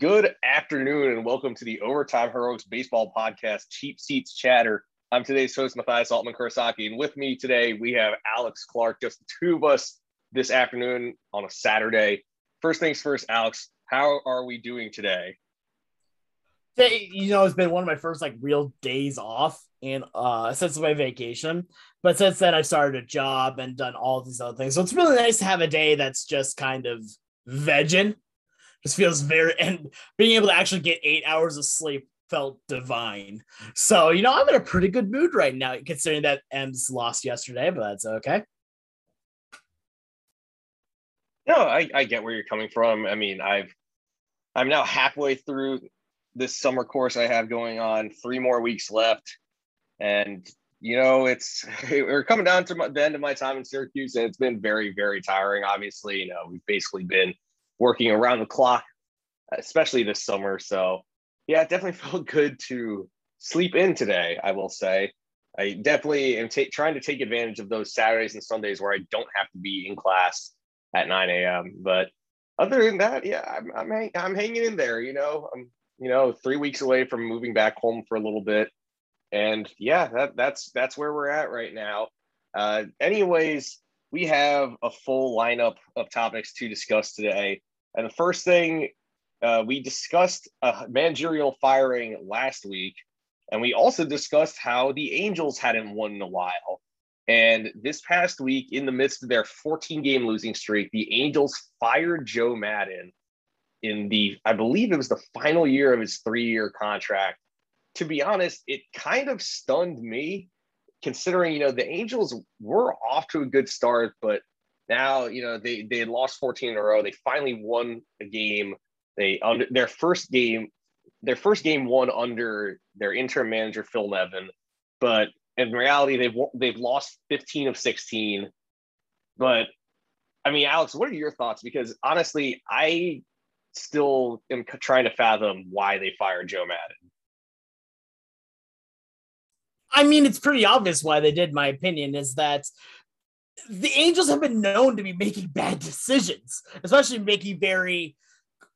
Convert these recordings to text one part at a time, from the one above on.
Good afternoon and welcome to the Overtime Heroics Baseball Podcast, Cheap Seats Chatter. I'm today's host, Matthias Altman Kurosaki, and with me today we have Alex Clark, just two of us this afternoon on a Saturday. First things first, Alex, how are we doing today? You know, it's been one of my first like real days off and uh since my vacation. But since then I've started a job and done all these other things. So it's really nice to have a day that's just kind of vegging just feels very and being able to actually get eight hours of sleep felt divine. So, you know, I'm in a pretty good mood right now, considering that M's lost yesterday, but that's okay. No, I, I get where you're coming from. I mean, I've I'm now halfway through this summer course I have going on, three more weeks left. And you know, it's we're coming down to my, the end of my time in Syracuse, and it's been very, very tiring. Obviously, you know, we've basically been working around the clock, especially this summer. So yeah, it definitely felt good to sleep in today. I will say, I definitely am ta- trying to take advantage of those Saturdays and Sundays where I don't have to be in class at 9 a.m. But other than that, yeah, I'm I'm, hang- I'm hanging in there. You know, I'm you know three weeks away from moving back home for a little bit, and yeah, that that's that's where we're at right now. Uh, anyways, we have a full lineup of topics to discuss today. And the first thing uh, we discussed a managerial firing last week, and we also discussed how the Angels hadn't won in a while. And this past week, in the midst of their 14 game losing streak, the Angels fired Joe Maddon in the, I believe it was the final year of his three year contract. To be honest, it kind of stunned me considering, you know, the Angels were off to a good start, but now you know they they lost 14 in a row. They finally won a game. They under their first game their first game won under their interim manager phil nevin. But in reality they've they've lost 15 of 16 but i mean alex what are your thoughts? Because honestly i still am trying to fathom why they fired joe Maddon. i mean it's pretty obvious why they did my opinion is that the Angels have been known to be making bad decisions, especially making very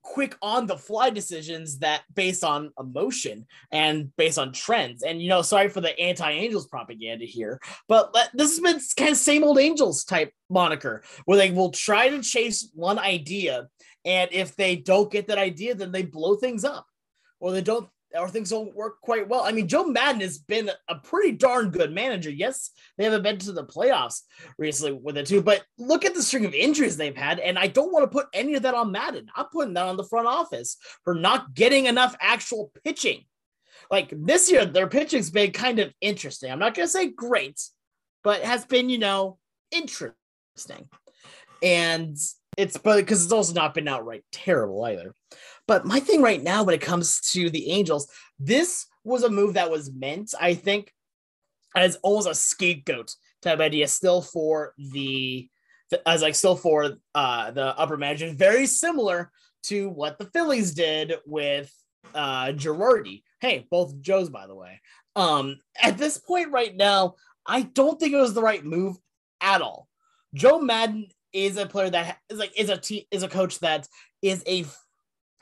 quick on the fly decisions that based on emotion and based on trends. And you know, sorry for the anti-Angels propaganda here, but this has been kind of same old Angels type moniker where they will try to chase one idea, and if they don't get that idea, then they blow things up, or they don't or things don't work quite well. I mean, Joe Maddon has been a pretty darn good manager. Yes, they haven't been to the playoffs recently with it too, but look at the string of injuries they've had, and I don't want to put any of that on Maddon. I'm putting that on the front office for not getting enough actual pitching. Like this year, their pitching's been kind of interesting. I'm not gonna say great, but has been, you know, interesting. And it's but because it's also not been outright terrible either. But my thing right now, when it comes to the Angels, this was a move that was meant, I think, as almost a scapegoat type idea, still for the as like still for uh the upper management, very similar to what the Phillies did with uh Girardi. Hey, both Joes, by the way. Um, at this point right now, I don't think it was the right move at all. Joe Maddon is a player that is like is a te- is a coach that is a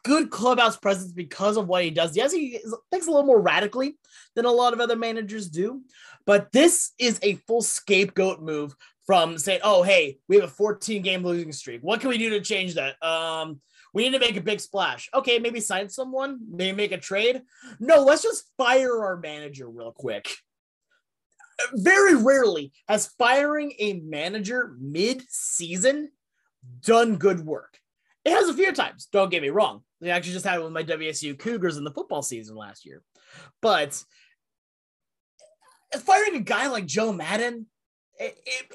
good clubhouse presence because of what he does. Yes, he thinks a little more radically than a lot of other managers do, but this is a full scapegoat move from saying, "Oh, hey, we have a 14 game losing streak. What can we do to change that?" Um, we need to make a big splash. Okay, maybe sign someone, maybe make a trade. No, let's just fire our manager real quick. Very rarely has firing a manager mid-season done good work. It has a few times, don't get me wrong. They actually just had it with my WSU Cougars in the football season last year. But firing a guy like Joe Maddon, it, it,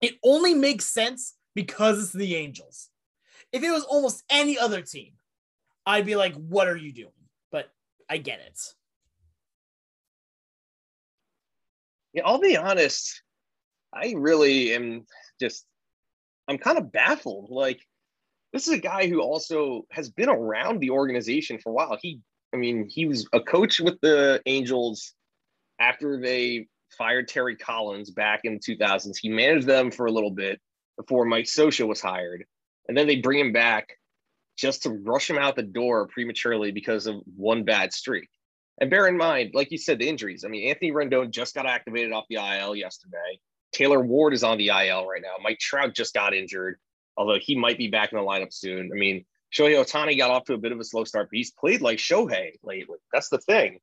it only makes sense because it's the Angels. If it was almost any other team, I'd be like, what are you doing? But I get it. Yeah, I'll be honest. I really am just, I'm kind of baffled. Like, this is a guy who also has been around the organization for a while. He, I mean, he was a coach with the Angels after they fired Terry Collins back in the 2000s. He managed them for a little bit before Mike Scioscia was hired. And then they bring him back just to rush him out the door prematurely because of one bad streak. And bear in mind, like you said, the injuries. I mean, Anthony Rendon just got activated off the IL yesterday. Taylor Ward is on the IL right now. Mike Trout just got injured, although he might be back in the lineup soon. I mean, Shohei Ohtani got off to a bit of a slow start, but he's played like Shohei lately. That's the thing.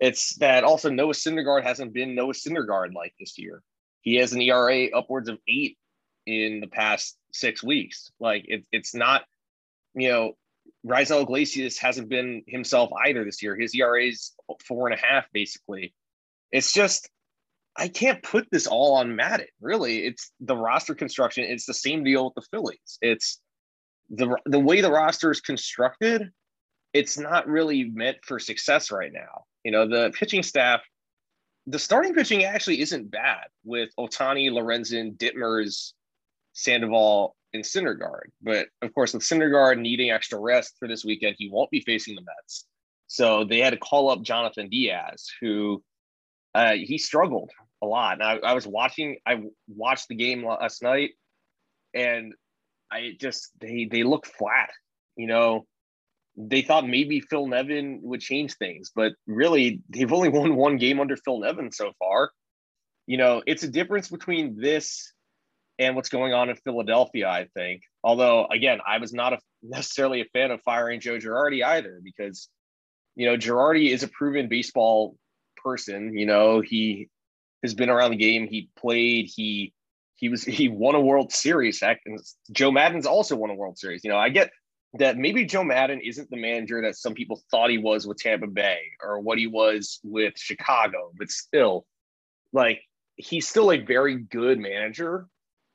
It's that also Noah Syndergaard hasn't been Noah Syndergaard like this year. He has an ERA upwards of eight in the past six weeks. Like it, it's not, you know, Raisel Iglesias hasn't been himself either this year. His ERA is four and a half, basically. It's just I can't put this all on Maddon. Really, it's the roster construction. It's the same deal with the Phillies. It's the the way the roster is constructed. It's not really meant for success right now. You know, the pitching staff, the starting pitching actually isn't bad with Ohtani, Lorenzen, Detmers, Sandoval, and Syndergaard. But of course, with Syndergaard needing extra rest for this weekend, he won't be facing the Mets. So they had to call up Jhonathan Diaz, who uh, he struggled a lot. And I, I was watching, I watched the game last night, and I just they they look flat. You know, they thought maybe Phil Nevin would change things, but really they've only won one game under Phil Nevin so far. You know, it's a difference between this and what's going on in Philadelphia, I think. Although, again, I was not a, necessarily a fan of firing Joe Girardi either because, you know, Girardi is a proven baseball person. You know, he has been around the game. He played. He he was he won a World Series. And Joe Maddon's also won a World Series. You know, I get that maybe Joe Maddon isn't the manager that some people thought he was with Tampa Bay or what he was with Chicago, but still, like he's still a very good manager.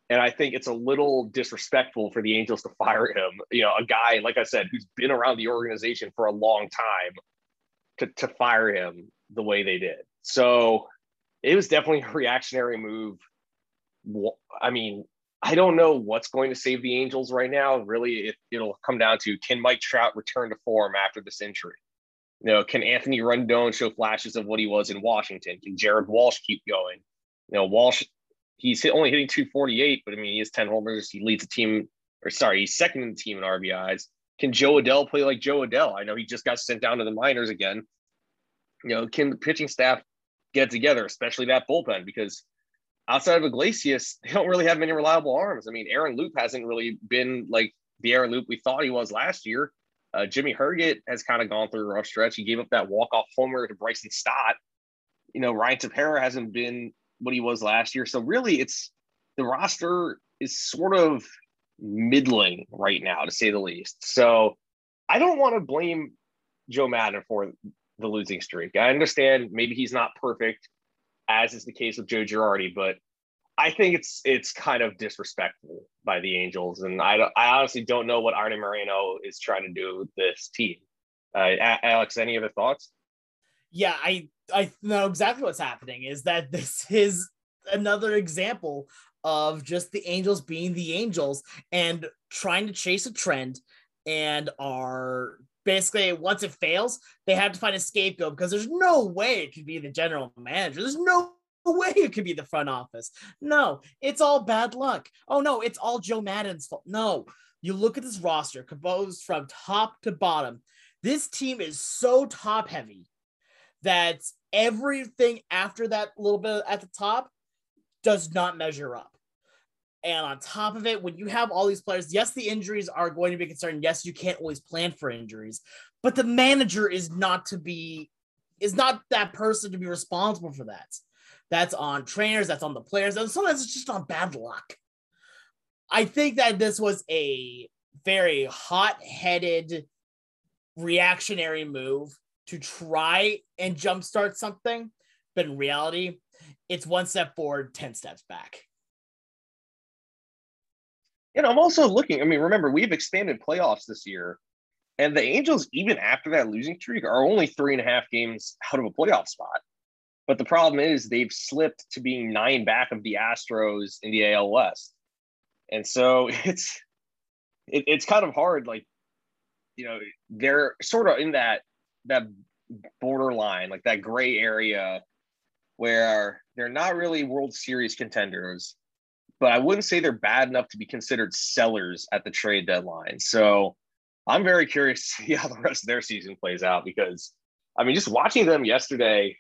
And I think it's a little disrespectful for the Angels to fire him. You know, a guy, like I said, who's been around the organization for a long time to, to fire him the way they did. So it was definitely a reactionary move. I mean, I don't know what's going to save the Angels right now. Really, it, it'll come down to can Mike Trout return to form after this injury? You know, can Anthony Rendon show flashes of what he was in Washington? Can Jared Walsh keep going? You know, Walsh, he's only hitting 248, but I mean, he has 10 homers. He leads the team, or sorry, he's second in the team in RBIs. Can Jo Adell play like Jo Adell? I know he just got sent down to the minors again. You know, can the pitching staff get together, especially that bullpen? Because outside of Iglesias, they don't really have many reliable arms. I mean, Aaron Loup hasn't really been like the Aaron Loup we thought he was last year. Uh, Jimmy Herget has kind of gone through a rough stretch. He gave up that walk-off homer to Bryson Stott. You know, Ryan Tepera hasn't been what he was last year. So really, it's the roster is sort of middling right now, to say the least. So I don't want to blame Joe Maddon for the losing streak. I understand maybe he's not perfect as is the case with Joe Girardi. But I think it's it's kind of disrespectful by the Angels, and I I honestly don't know what Arte Moreno is trying to do with this team. Uh, Alex, any other thoughts? Yeah, I I know exactly what's happening. Is that this is another example of just the Angels being the Angels and trying to chase a trend and are basically once it fails, they have to find a scapegoat because there's no way it could be the general manager. There's no way it could be the front office. No, it's all bad luck. Oh no, it's all Joe Maddon's fault. No, you look at this roster composed from top to bottom. This team is so top heavy that everything after that little bit at the top does not measure up. And on top of it, when you have all these players, yes, the injuries are going to be concerned. Yes, you can't always plan for injuries, but the manager is not to be is not that person to be responsible for that. That's on trainers, that's on the players, and sometimes it's just on bad luck. I think that this was a very hot-headed reactionary move to try and jumpstart something, but in reality, it's one step forward, 10 steps back. And I'm also looking, I mean, remember, we've expanded playoffs this year, and the Angels, even after that losing streak, are only three and a half games out of a playoff spot. But the problem is they've slipped to being nine back of the Astros in the AL West. And so it's it, it's kind of hard, like, you know, they're sort of in that that borderline, like that gray area where they're not really World Series contenders, but I wouldn't say they're bad enough to be considered sellers at the trade deadline. So I'm very curious to see how the rest of their season plays out because I mean, just watching them yesterday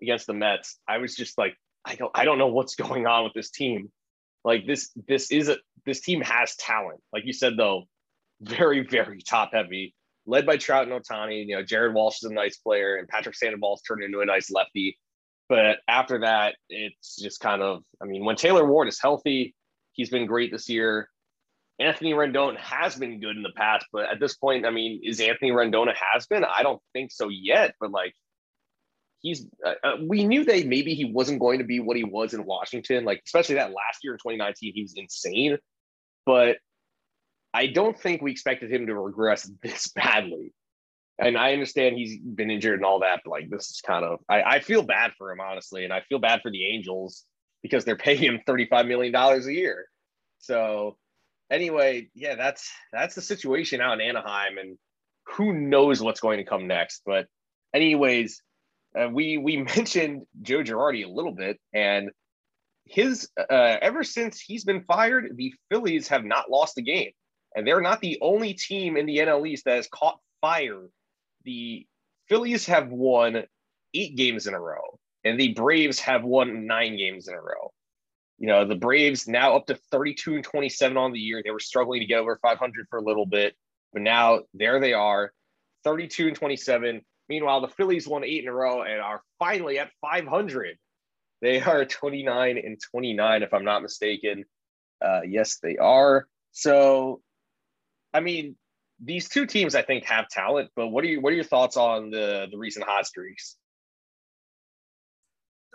against the Mets, I was just like, I don't, I don't know what's going on with this team. Like this, this is a this team has talent. Like you said, though, very, very top heavy, led by Trout and Ohtani. You know, Jared Walsh is a nice player, and Patrick Sandoval's turned into a nice lefty. But after that, it's just kind of, I mean, when Taylor Ward is healthy, he's been great this year. Anthony Rendon has been good in the past, but at this point, I mean, is Anthony Rendon has been? I don't think so yet. But like, he's uh, uh, we knew that maybe he wasn't going to be what he was in Washington. Like, especially that last year in 2019, he was insane. But I don't think we expected him to regress this badly. And I understand he's been injured and all that, but like this is kind of I, I feel bad for him honestly, and I feel bad for the Angels because they're paying him $35 million a year. So anyway, yeah, that's that's the situation out in Anaheim, and who knows what's going to come next. But anyways, uh, we we mentioned Joe Girardi a little bit, and his uh, ever since he's been fired, the Phillies have not lost a game, and they're not the only team in the NL East that has caught fire. The Phillies have won eight games in a row, and the Braves have won nine games in a row. You know, the Braves now up to 32 and 27 on the year. They were struggling to get over 500 for a little bit, but now there they are, 32 and 27. Meanwhile, the Phillies won eight in a row and are finally at 500. They are 29 and 29, if I'm not mistaken. Uh, yes, they are. So, I mean, these two teams I think have talent, but what are you what are your thoughts on the the recent hot streaks?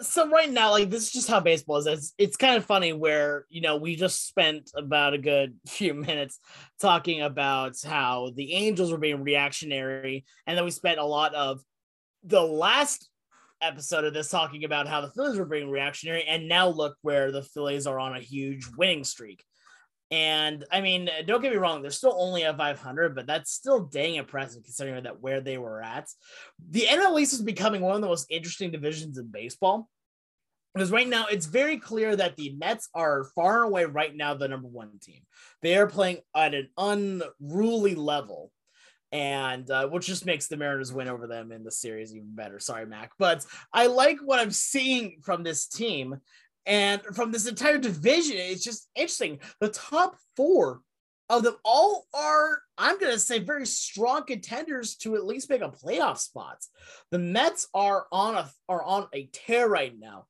so right now, like this is just how baseball is. It's, it's kind of funny where you know we just spent about a good few minutes talking about how the Angels were being reactionary, and then we spent a lot of the last episode of this talking about how the Phillies were being reactionary, and now look where the Phillies are on a huge winning streak. And I mean, don't get me wrong, they're still only at 500, but that's still dang impressive considering that where they were at. The NL East is becoming one of the most interesting divisions in baseball. Because right now it's very clear that the Mets are far away right now the number one team. They are playing at an unruly level and uh, which just makes the Mariners win over them in the series even better. Sorry, Mac, but I like what I'm seeing from this team, and from this entire division, it's just interesting. The top four of them all are, I'm going to say, very strong contenders to at least make a playoff spot. The Mets are on a are on a tear right now.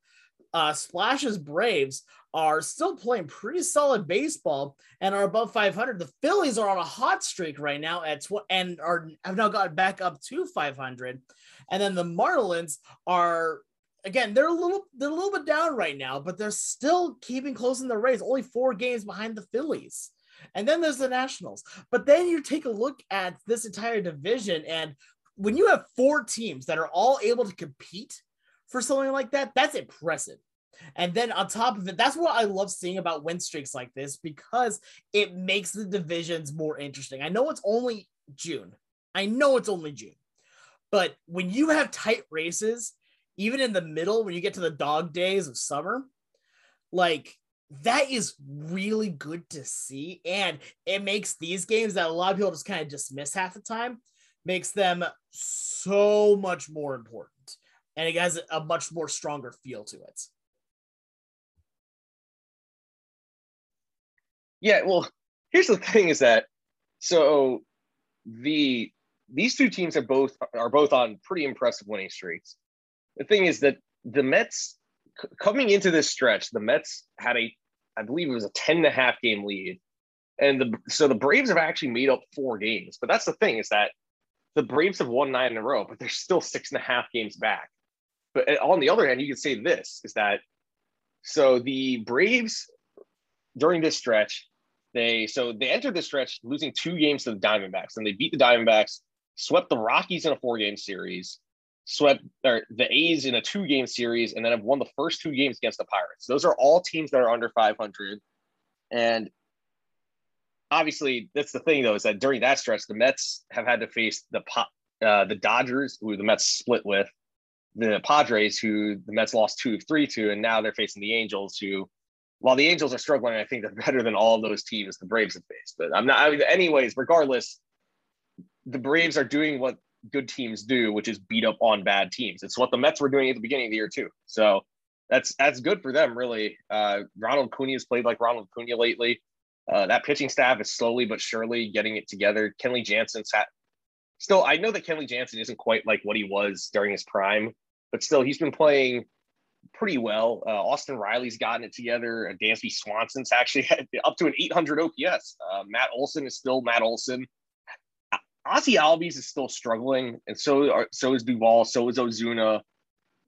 Uh, Splash's Braves are still playing pretty solid baseball and are above 500. The Phillies are on a hot streak right now at tw- and are have now got back up to 500. And then the Marlins are again, they're a little they're a little bit down right now, but they're still keeping close in the race, only four games behind the Phillies. And then there's the Nationals. But then you take a look at this entire division, and when you have four teams that are all able to compete for something like that, that's impressive. And then on top of it, that's what I love seeing about win streaks like this because it makes the divisions more interesting. I know it's only June. I know it's only June. But when you have tight races even in the middle when you get to the dog days of summer like that is really good to see. And it makes these games that a lot of people just kind of dismiss half the time makes them so much more important. And it has a much more stronger feel to it. Yeah well here's the thing is that so the these two teams are both are both on pretty impressive winning streaks the thing is that the Mets coming into this stretch, the Mets had a, I believe it was a 10 and a half game lead. And the so the Braves have actually made up four games. But that's the thing is that the Braves have won nine in a row, but they're still six and a half games back. But uh, on the other hand, you can say this is that so the Braves during this stretch, they so they entered the stretch losing two games to the Diamondbacks, and they beat the Diamondbacks, swept the Rockies in a four game series, swept or the A's in a two game series and then have won the first two games against the Pirates. Those are all teams that are under 500. And obviously, that's the thing though is that during that stretch, the Mets have had to face the uh, the Dodgers, who the Mets split with, the Padres, who the Mets lost two of three to, and now they're facing the Angels, who, while the Angels are struggling, I think they're better than all those teams the Braves have faced. But I'm not. I mean, anyways, regardless, the Braves are doing what good teams do, which is beat up on bad teams. It's what the Mets were doing at the beginning of the year too. So that's that's good for them, really. Uh, Ronald Acuna has played like Ronald Acuna lately. Uh, that pitching staff is slowly but surely getting it together. Kenley Jansen's had still. I know that Kenley Jansen isn't quite like what he was during his prime, but still, he's been playing pretty well. Uh, Austin Riley's gotten it together. Uh, Dansby Swanson's actually up to an 800 OPS. Uh, Matt Olson is still Matt Olson. Ozzy Albies is still struggling, and so are, so is Duvall, so is Ozuna.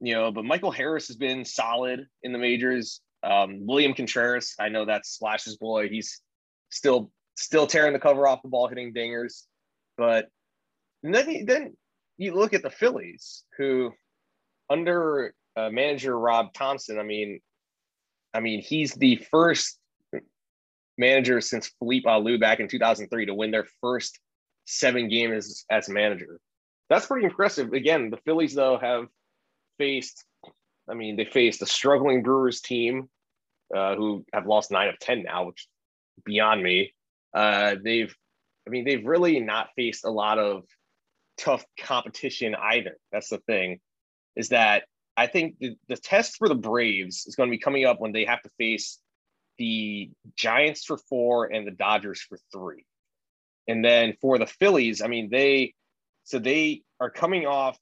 You know, but Michael Harris has been solid in the majors. Um, William Contreras, I know that's Slash's boy. He's still still tearing the cover off the ball, hitting dingers. But then then you look at the Phillies, who under uh, manager Rob Thomson, I mean, I mean he's the first manager since Felipe Alou back in 2003 to win their first seven games as manager. That's pretty impressive. Again, the Phillies though have faced, I mean, they faced a struggling Brewers team uh, who have lost nine of ten now, which beyond me. Uh, they've, I mean, they've really not faced a lot of tough competition either. That's the thing, is that I think the, the test for the Braves is going to be coming up when they have to face the Giants for four and the Dodgers for three. And then for the Phillies, I mean, they so they are coming off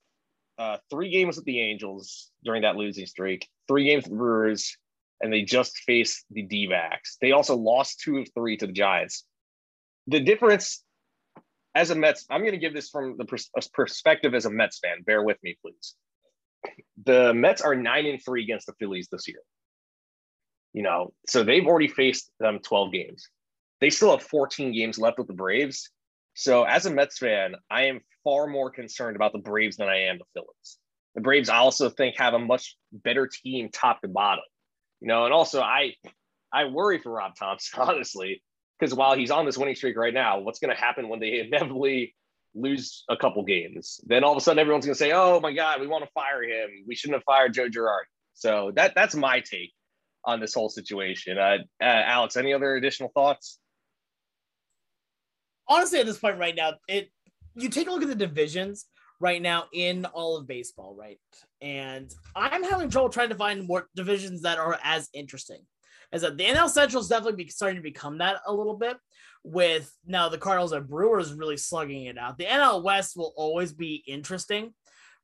uh, three games with the Angels during that losing streak, three games with the Brewers, and they just faced the D backs. They also lost two of three to the Giants. The difference as a Mets, I'm going to give this from the pers- perspective as a Mets fan. Bear with me, please. The Mets are nine and three against the Phillies this year. You know, so they've already faced them 12 games. They still have 14 games left with the Braves. So as a Mets fan, I am far more concerned about the Braves than I am the Phillies. The Braves, I also think, have a much better team top to bottom. You know, and also I I worry for Rob Thomson, honestly, because while he's on this winning streak right now, what's going to happen when they inevitably lose a couple games? Then all of a sudden everyone's going to say, "Oh my God, we want to fire him. We shouldn't have fired Joe Girardi." So that that's my take on this whole situation. Uh, uh, Alex, any other additional thoughts? Honestly, at this point right now, it you take a look at the divisions right now in all of baseball, right? And I'm having trouble trying to find more divisions that are as interesting. As that the NL Central is definitely starting to become that a little bit. With now the Cardinals and Brewers really slugging it out. The NL West will always be interesting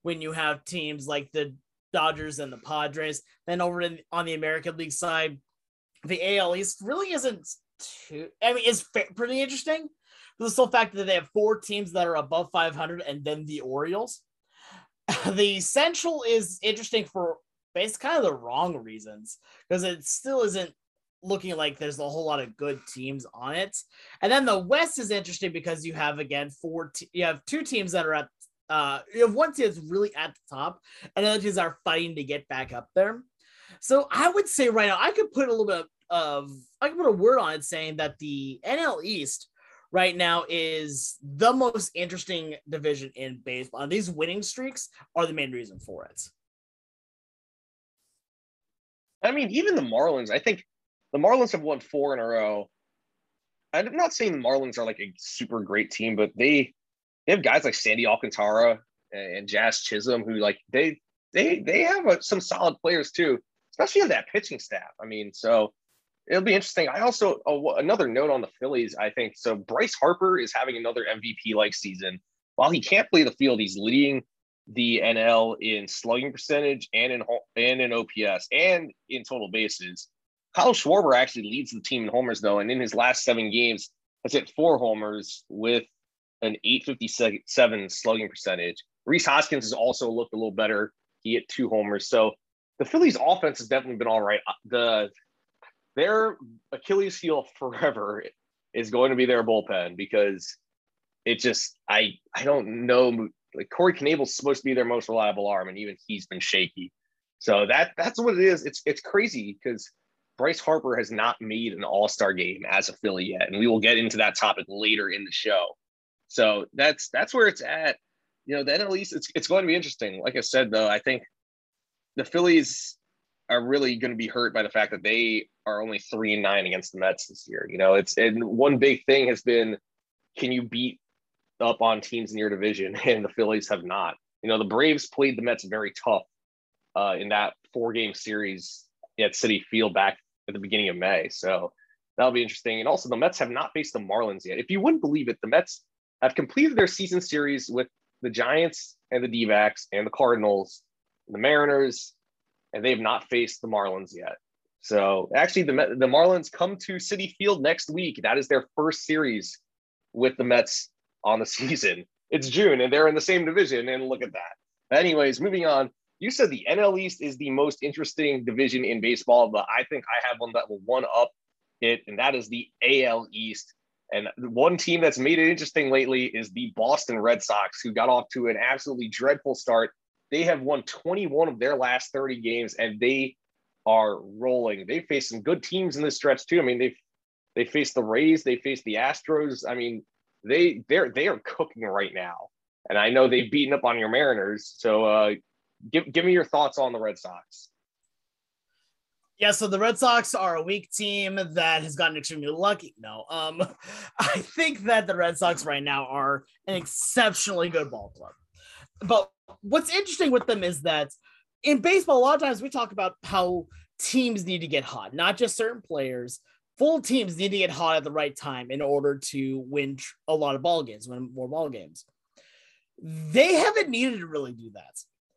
when you have teams like the Dodgers and the Padres. Then over in, on the American League side, the AL East really isn't too. I mean, it's pretty interesting the sole fact that they have four teams that are above 500 and then the Orioles. the Central is interesting for basically kind of the wrong reasons because it still isn't looking like there's a whole lot of good teams on it. And then the West is interesting because you have again four te- you have two teams that are at uh you have one team that's really at the top and other teams are fighting to get back up there. So I would say right now I could put a little bit of I could put a word on it saying that the NL East right now is the most interesting division in baseball. And these winning streaks are the main reason for it. I mean, even the Marlins, I think the Marlins have won four in a row. I'm not saying the Marlins are like a super great team, but they they have guys like Sandy Alcantara and Jazz Chisholm who like they they they have a, some solid players too, especially on that pitching staff. I mean, so it'll be interesting. I also another note on the Phillies. I think so. Bryce Harper is having another MVP like season. While he can't play the field, he's leading the NL in slugging percentage and in and in OPS and in total bases. Kyle Schwarber actually leads the team in homers though, and in his last seven games has hit four homers with an 857 slugging percentage. Rhys Hoskins has also looked a little better. He hit two homers. So the Phillies offense has definitely been all right. Uh, the their Achilles heel forever is going to be their bullpen because it just I I don't know like Corey Knebel's supposed to be their most reliable arm and even he's been shaky. So that that's what it is. It's it's crazy because Bryce Harper has not made an all-star game as a Philly yet. And we will get into that topic later in the show. So that's that's where it's at. You know, then at least it's it's going to be interesting. Like I said though, I think the Phillies are really going to be hurt by the fact that they are only three and nine against the Mets this year. You know, it's and one big thing has been can you beat up on teams in your division, and the Phillies have not. You know, the Braves played the Mets very tough uh, in that four game series at Citi Field back at the beginning of May. So that'll be interesting. And also, the Mets have not faced the Marlins yet. If you wouldn't believe it, the Mets have completed their season series with the Giants and the D and the Cardinals, and the Mariners, and they have not faced the Marlins yet. So actually, the the Marlins come to Citi Field next week. That is their first series with the Mets on the season. It's June, and they're in the same division. And look at that. Anyways, moving on. You said the NL East is the most interesting division in baseball, but I think I have one that will one up it, and that is the AL East. And one team that's made it interesting lately is the Boston Red Sox, who got off to an absolutely dreadful start. They have won 21 of their last 30 games, and they are rolling. They faced some good teams in this stretch too. I mean, they've they faced the Rays, they faced the Astros. I mean, they they're they are cooking right now. And I know they've beaten up on your Mariners. So uh give give me your thoughts on the Red Sox. Yeah, so the Red Sox are a weak team that has gotten extremely lucky. No, um, I think that the Red Sox right now are an exceptionally good ball club. But what's interesting with them is that in baseball, a lot of times we talk about how teams need to get hot, not just certain players. Full teams need to get hot at the right time in order to win a lot of ball games, win more ball games. They haven't needed to really do that.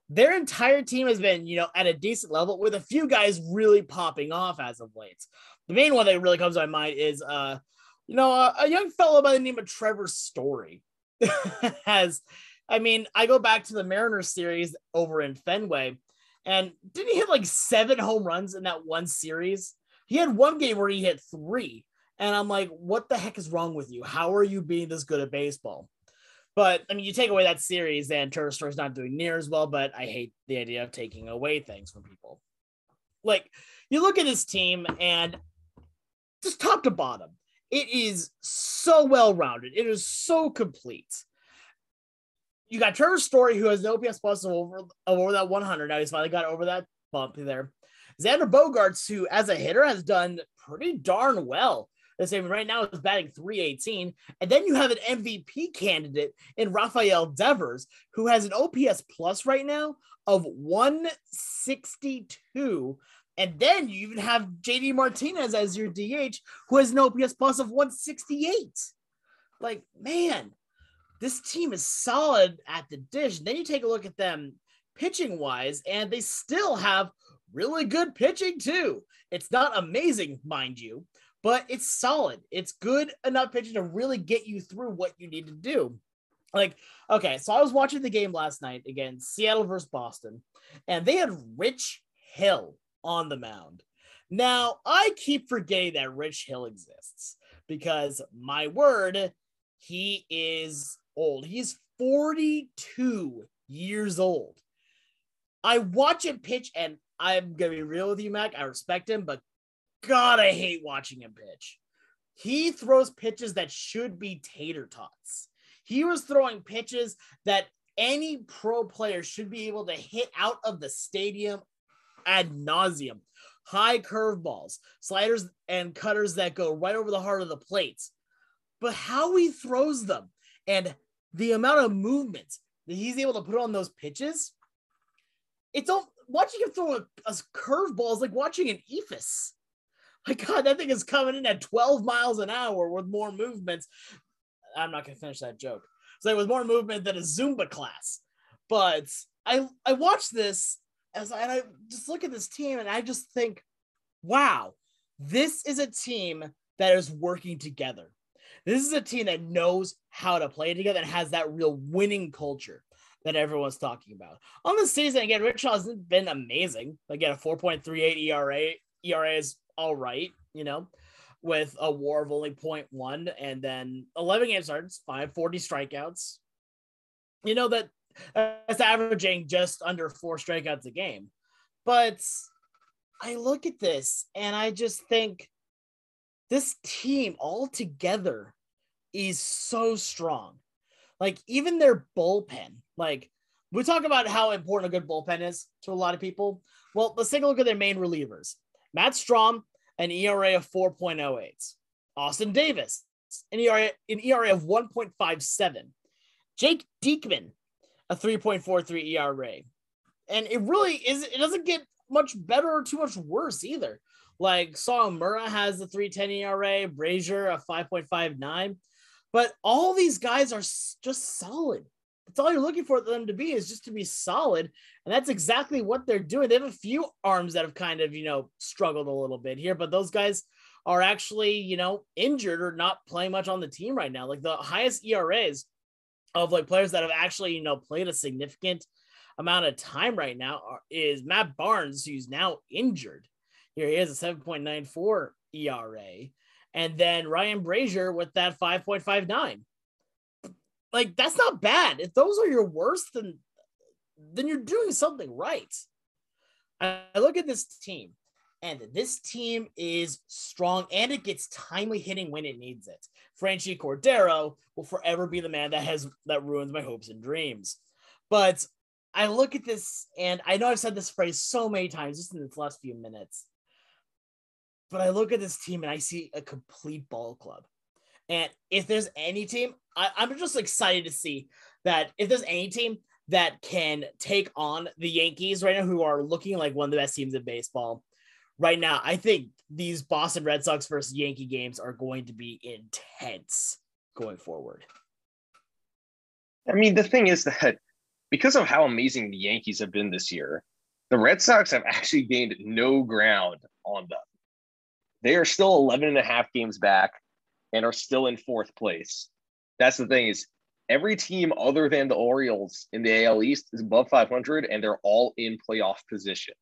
Their entire team has been, you know, at a decent level with a few guys really popping off as of late. The main one that really comes to my mind is, uh, you know, a, a young fellow by the name of Trevor Story has. I mean, I go back to the Mariners series over in Fenway and didn't he hit like seven home runs in that one series? He had one game where he hit three. And I'm like, what the heck is wrong with you? How are you being this good at baseball? But I mean, you take away that series, and Story's not doing near as well. But I hate the idea of taking away things from people. Like you look at his team, and just top to bottom, it is so well rounded. It is so complete you got Trevor Story, who has an OPS plus of over, over that 100. Now he's finally got over that bump there. Xander Bogaerts, who as a hitter has done pretty darn well. The same right now is batting 318. And then you have an MVP candidate in Rafael Devers, who has an OPS plus right now of 162. And then you even have JD Martinez as your DH, who has an OPS plus of 168. Like, man, this team is solid at the dish. Then you take a look at them pitching wise, and they still have really good pitching too. It's not amazing, mind you, but it's solid. It's good enough pitching to really get you through what you need to do. Like, okay, so I was watching the game last night again, Seattle versus Boston, and they had Rich Hill on the mound. Now, I keep forgetting that Rich Hill exists because my word, he is old. He's 42 years old. I watch him pitch, and I'm gonna be real with you, Mac. I respect him, but God, I hate watching him pitch. He throws pitches that should be tater tots. He was throwing pitches that any pro player should be able to hit out of the stadium ad nauseum. High curveballs, sliders, and cutters that go right over the heart of the plates. But how he throws them and the amount of movement that he's able to put on those pitches, it's all watching him throw a, a curveball is like watching an eephus. My God, that thing is coming in at 12 miles an hour with more movements. I'm not gonna finish that joke. So it was more movement than a Zumba class. But I I watched this as I, and I just look at this team and I just think, wow, this is a team that is working together. This is a team that knows how to play together and has that real winning culture that everyone's talking about. On the season, again, rich hasn't been amazing. Again, a 4.38 ERA. ERA is all right, you know, with a war of only 0.1 and then 11 game starts, 540 strikeouts. You know, that that's averaging just under four strikeouts a game. But I look at this and I just think this team all together is so strong. Like even their bullpen, like we talk about how important a good bullpen is to a lot of people. Well, let's take a look at their main relievers. Matt Strahm, an ERA of 4.08. Austin Davis, an ERA, an ERA of 1.57. Jake Diekman, a 3.43 ERA. And it really is, it doesn't get much better or too much worse either. Like Sawamura has a 310 ERA, Brasier a 5.59. But all these guys are just solid. That's all you're looking for them to be is just to be solid. And that's exactly what they're doing. They have a few arms that have kind of, you know, struggled a little bit here, but those guys are actually, you know, injured or not playing much on the team right now. Like the highest ERAs of like players that have actually, you know, played a significant amount of time right now are, is Matt Barnes, who's now injured. Here he is a 7.94 ERA. And then Ryan Brasier with that 5.59. Like that's not bad. If those are your worst, then then you're doing something right. I look at this team, and this team is strong and it gets timely hitting when it needs it. Franchy Cordero will forever be the man that has that ruins my hopes and dreams. But I look at this, and I know I've said this phrase so many times just in this last few minutes. But I look at this team and I see a complete ball club. And if there's any team, I, I'm just excited to see that if there's any team that can take on the Yankees right now, who are looking like one of the best teams in baseball right now, I think these Boston Red Sox versus Yankee games are going to be intense going forward. I mean, the thing is that because of how amazing the Yankees have been this year, the Red Sox have actually gained no ground on them. They are still 11 and a half games back and are still in fourth place. That's the thing is every team other than the Orioles in the AL East is above 500 and they're all in playoff position,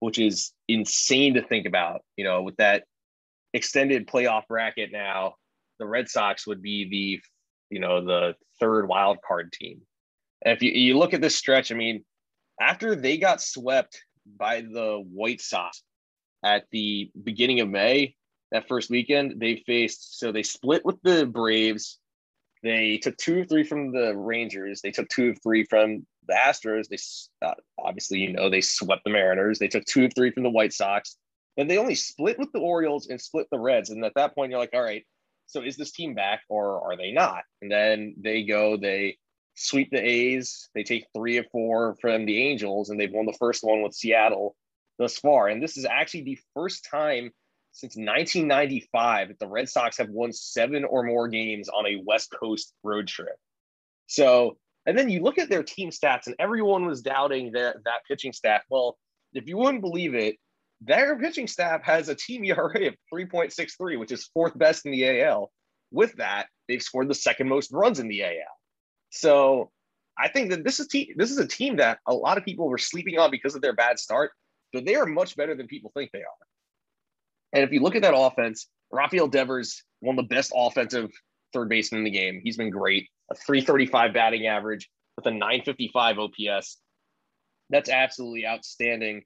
which is insane to think about. You know, with that extended playoff bracket now, the Red Sox would be the, you know, the third wild card team. And if you, you look at this stretch, I mean, after they got swept by the White Sox at the beginning of May, that first weekend, they faced, so they split with the Braves. They took two of three from the Rangers. They took two of three from the Astros. They uh, obviously, you know, they swept the Mariners. They took two of three from the White Sox. And they only split with the Orioles and split the Reds. And at that point, you're like, all right, so is this team back or are they not? And then they go, they sweep the A's. They take three of four from the Angels, and they've won the first one with Seattle thus far. And this is actually the first time since 1995 that the Red Sox have won seven or more games on a West Coast road trip. So, and then you look at their team stats, and everyone was doubting that that pitching staff. Well, if you wouldn't believe it, their pitching staff has a team ERA of 3.63, which is fourth best in the AL. With that, they've scored the second most runs in the AL. So I think that this is te- this is a team that a lot of people were sleeping on because of their bad start, but they are much better than people think they are. And if you look at that offense, Rafael Devers, one of the best offensive third baseman in the game. He's been great. A 335 batting average with a 955 OPS. That's absolutely outstanding.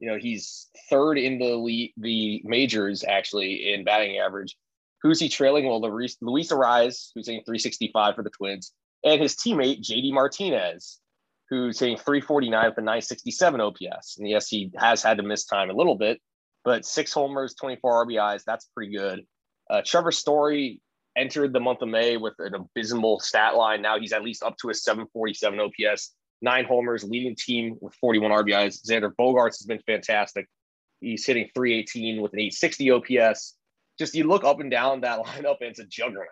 You know, he's third in the league, the majors actually in batting average. Who's he trailing? Well, Luis, Luis Arraez, who's hitting 365 for the Twins, and his teammate JD Martinez, who's hitting 349 with a 967 OPS. And yes, he has had to miss time a little bit, but six homers, 24 RBIs, that's pretty good. Uh, Trevor Story entered the month of May with an abysmal stat line. Now he's at least up to a 747 OPS, nine homers, leading team with 41 RBIs. Xander Bogaerts has been fantastic. He's hitting 318 with an 860 OPS. Just you look up and down that lineup, and it's a juggernaut.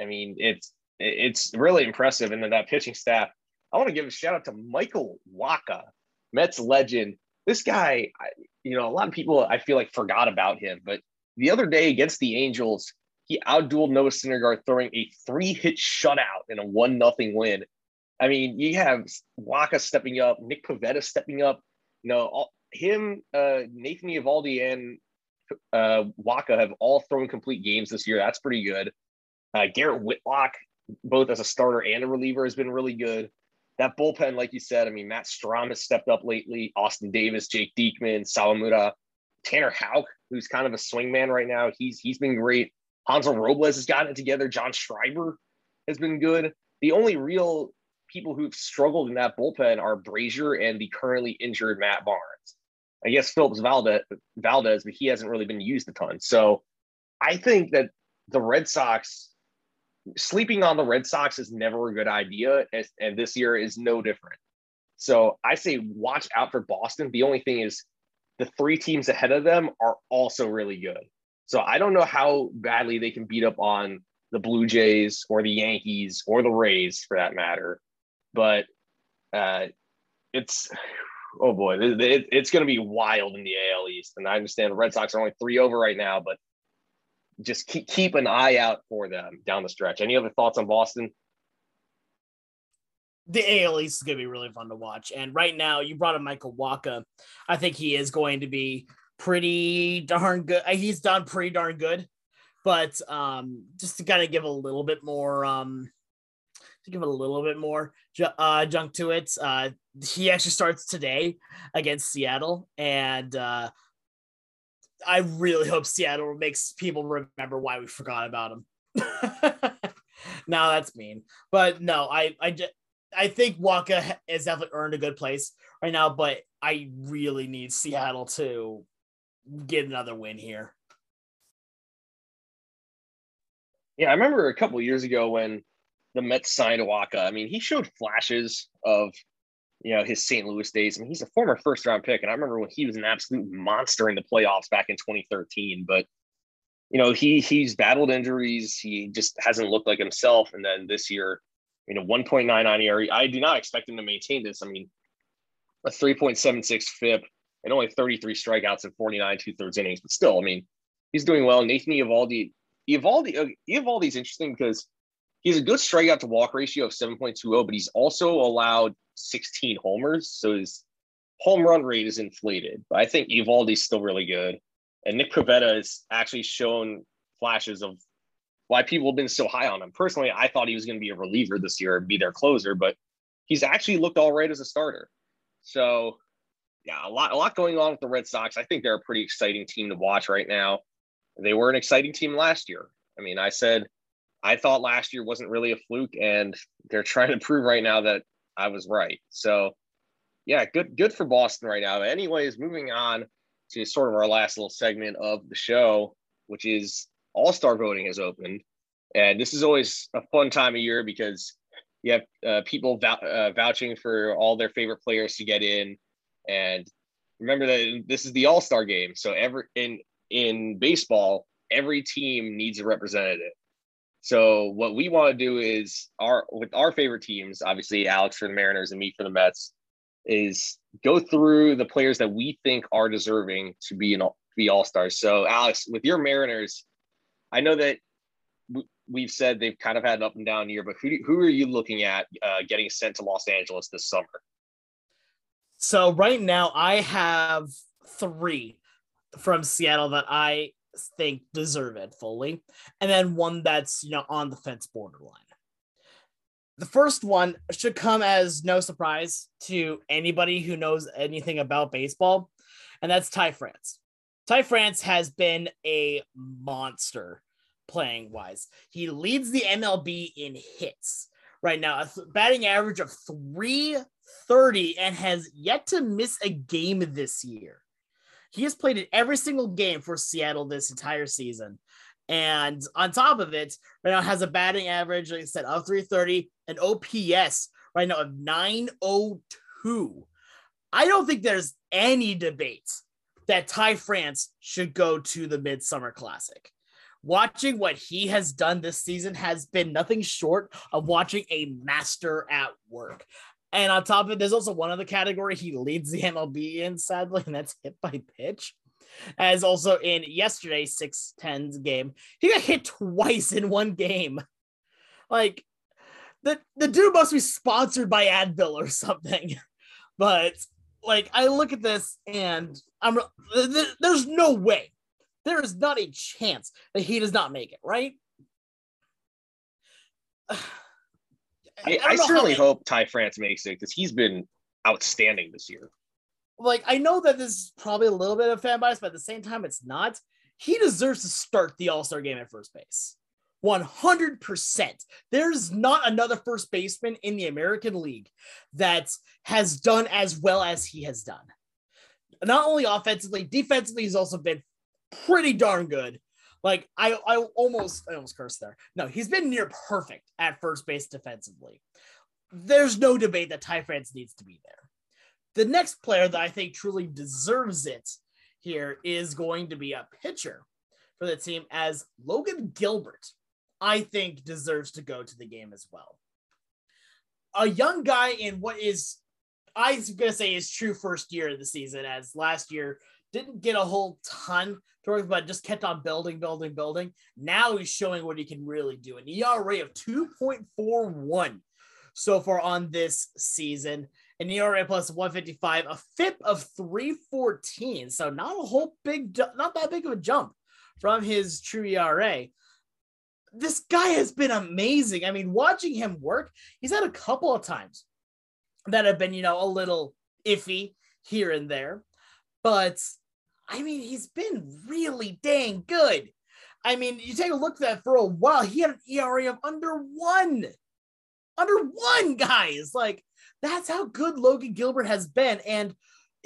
I mean, it's it's really impressive. And then that pitching staff, I want to give a shout out to Michael Wacha, Mets legend, this guy, you know, a lot of people I feel like forgot about him, but the other day against the Angels, he outdueled Noah Syndergaard throwing a three-hit shutout in a one nothing win. I mean, you have Wacha stepping up, Nick Pivetta stepping up. You know, all, him, uh, Nathan Eovaldi, and uh, Wacha have all thrown complete games this year. That's pretty good. Uh, Garrett Whitlock, both as a starter and a reliever, has been really good that bullpen, like you said, I mean, Matt Strahm has stepped up lately. Austin Davis, Jake Diekman, Sawamura, Tanner Houck, who's kind of a swingman right now. He's he's been great. Hansel Robles has gotten it together. John Schreiber has been good. The only real people who've struggled in that bullpen are Brasier and the currently injured Matt Barnes. I guess Phillips Valdez, but he hasn't really been used a ton. So I think that the Red Sox sleeping on the Red Sox is never a good idea, and, and this year is no different. So I say watch out for Boston. The only thing is the three teams ahead of them are also really good. So I don't know how badly they can beat up on the Blue Jays or the Yankees or the Rays for that matter. But uh, it's oh boy, it, it's going to be wild in the AL East. And I understand the Red Sox are only three over right now, but just keep keep an eye out for them down the stretch. Any other thoughts on Boston? The AL East is going to be really fun to watch. And right now, you brought up Michael Wacha. I think he is going to be pretty darn good. Uh, he's done pretty darn good, but um, just to kind of give a little bit more um, to give a little bit more uh, junk to it. Uh, he actually starts today against Seattle, and uh, I really hope Seattle makes people remember why we forgot about him. now that's mean, but no, I I just. I think Wacha has definitely earned a good place right now, but I really need Seattle to get another win here. Yeah, I remember a couple years ago when the Mets signed Wacha. I mean, he showed flashes of you know his St. Louis days. I mean, he's a former first round pick, and I remember when he was an absolute monster in the playoffs back in 2013. But you know, he he's battled injuries. He just hasn't looked like himself. And then this year, you know, 1.99 ERA. I do not expect him to maintain this. I mean, a 3.76 FIP and only 33 strikeouts in 49 two thirds innings, but still, I mean, he's doing well. Nathan Eovaldi, Eovaldi, uh, Eovaldi's interesting because He's a good strikeout to walk ratio of 7.20, but he's also allowed 16 homers. So his home run rate is inflated. But I think Eovaldi's still really good. And Nick Pivetta has actually shown flashes of why people have been so high on him. Personally, I thought he was going to be a reliever this year and be their closer, but he's actually looked all right as a starter. So yeah, a lot, a lot going on with the Red Sox. I think they're a pretty exciting team to watch right now. They were an exciting team last year. I mean, I said I thought last year wasn't really a fluke, and they're trying to prove right now that I was right. So, yeah, good good for Boston right now. Anyways, moving on to sort of our last little segment of the show, which is All Star voting has opened, and this is always a fun time of year because you have uh, people vou- uh, vouching for all their favorite players to get in, and remember that this is the All Star game, so every in in baseball, every team needs a representative. So what we want to do is our with our favorite teams, obviously Alex for the Mariners and me for the Mets, is go through the players that we think are deserving to be an be all stars. So Alex, with your Mariners, I know that we've said they've kind of had an up and down year, but who who are you looking at uh, getting sent to Los Angeles this summer? So right now I have three from Seattle that I think deserve it fully, and then one that's you know on the fence borderline. The first one should come as no surprise to anybody who knows anything about baseball, and that's Ty France. Ty France has been a monster playing wise. He leads the MLB in hits right now, a batting average of 330 and has yet to miss a game this year. He has played in every single game for Seattle this entire season. And on top of it, right now has a batting average, like I said, of 330, an OPS right now of 902. I don't think there's any debate that Ty France should go to the Midsummer Classic. Watching what he has done this season has been nothing short of watching a master at work. And on top of it, there's also one other category he leads the MLB in, sadly, and that's hit by pitch. As also in yesterday's 610's game, he got hit twice in one game. Like, the, the dude must be sponsored by Advil or something. But, like, I look at this and I'm there's no way, there is not a chance that he does not make it, right? I, I, I certainly hope Ty France makes it because he's been outstanding this year. Like I know that this is probably a little bit of fan bias, but at the same time, it's not. He deserves to start the All Star game at first base. 100%. There's not another first baseman in the American League that has done as well as he has done. Not only offensively, defensively, he's also been pretty darn good. Like I, I almost, I almost cursed there. No, he's been near perfect at first base defensively. There's no debate that Ty France needs to be there. The next player that I think truly deserves it here is going to be a pitcher for the team, as Logan Gilbert, I think, deserves to go to the game as well. A young guy in what is, I was to say, his true first year of the season, as last year didn't get a whole ton to work, but just kept on building, building, building. Now he's showing what he can really do. An ERA of 2.41 so far on this season. An ERA plus 155, a FIP of 314. So not a whole big, not that big of a jump from his true ERA. This guy has been amazing. I mean, watching him work, he's had a couple of times that have been, you know, a little iffy here and there. But I mean, he's been really dang good. I mean, you take a look at that for a while, he had an ERA of under one. Under one, guys. Like, that's how good Logan Gilbert has been. And